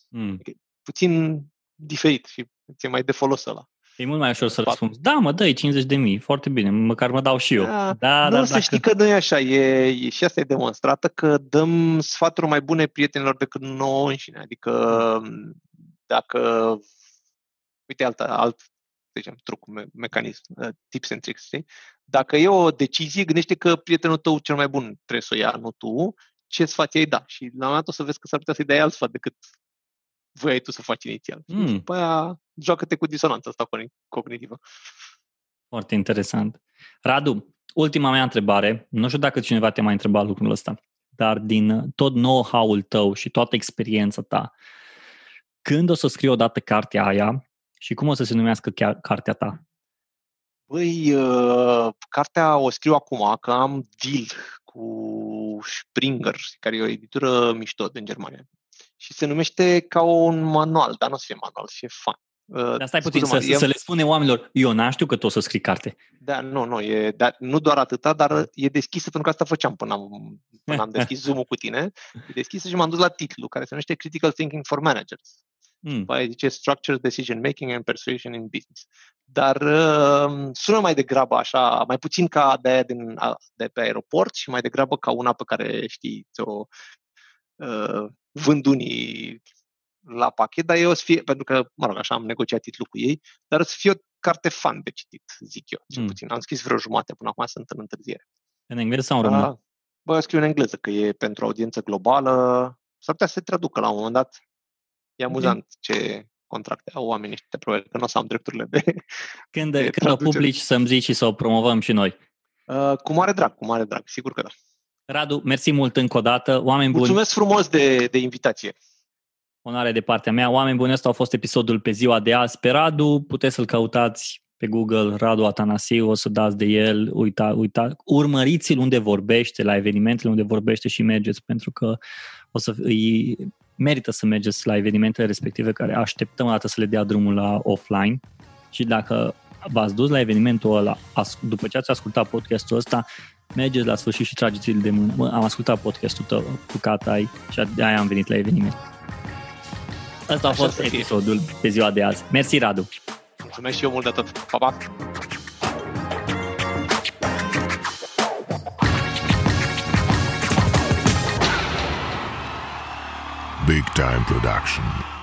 Mm. Adică, puțin diferit și ți-e mai de folos ăla. E mult mai ușor să răspunzi. Da, mă dai 50 de mii, foarte bine, măcar mă dau și eu. Da, da, nu, da, să dacă... știi că nu e așa, e, e, și asta e demonstrată, că dăm sfaturi mai bune prietenilor decât nouă înșine. Adică dacă, uite alt, alt zicem, truc, me- mecanism, uh, tips and tricks, știi? Dacă e o decizie, gândește că prietenul tău cel mai bun trebuie să o ia, nu tu, ce sfat i-ai da. Și la un moment dat o să vezi că s-ar putea să-i dai alt sfat decât voiai tu să faci inițial. Mm. Și după aia joacă-te cu disonanța asta cognitivă. Foarte interesant. Radu, ultima mea întrebare, nu știu dacă cineva te-a mai întrebat lucrul ăsta, dar din tot know-how-ul tău și toată experiența ta, când o să scriu odată cartea aia și cum o să se numească chiar cartea ta? Băi, uh, cartea o scriu acum, că am deal cu Springer, care e o editură mișto din Germania. Și se numește ca un manual, dar nu o să fie manual, să fie fan. Uh, dar stai puțin, să, e... să le spune oamenilor, eu n știu că tu o să scrii carte. Da, nu, nu, e, da, nu doar atâta, dar e deschisă pentru că asta făceam până am, până am deschis Zoom-ul cu tine. E deschisă și m-am dus la titlu, care se numește Critical Thinking for Managers. Mm. Aia zice Structured Decision Making and Persuasion in Business. Dar uh, sună mai degrabă așa, mai puțin ca de, din, de pe aeroport și mai degrabă ca una pe care știi, ți-o uh, vând unii la pachet, dar eu o să fie, pentru că, mă rog, așa am negociat titlul cu ei, dar o să fie o carte fan de citit, zic eu, cel mm. puțin. Am scris vreo jumate până acum, sunt în întârziere. În engleză sau în română? Uh, bă, eu scriu în engleză, că e pentru audiență globală, s-ar putea să se traducă la un moment dat. E amuzant ce contracte au oamenii ăștia, probabil că nu o să am drepturile de Când, de când o publici să-mi zici și să o promovăm și noi? Uh, cu mare drag, cu mare drag, sigur că da. Radu, mersi mult încă o dată. Oameni buni. Mulțumesc frumos de, de invitație. Onoare de partea mea. Oameni buni, ăsta a fost episodul pe ziua de azi. Pe Radu puteți să-l căutați pe Google, Radu Atanasiu, o să dați de el, uita, uita, urmăriți-l unde vorbește, la evenimentele unde vorbește și mergeți, pentru că o să îi, merită să mergeți la evenimentele respective care așteptăm o dată să le dea drumul la offline și dacă v-ați dus la evenimentul ăla, după ce ați ascultat podcastul ăsta, mergeți la sfârșit și trageți-l de mână. Mă, am ascultat podcastul tău cu Catai și de aia am venit la eveniment. Asta a fost episodul pe ziua de azi. Mersi, Radu! Mulțumesc și eu mult de tot. Pa, pa! Big Time Production.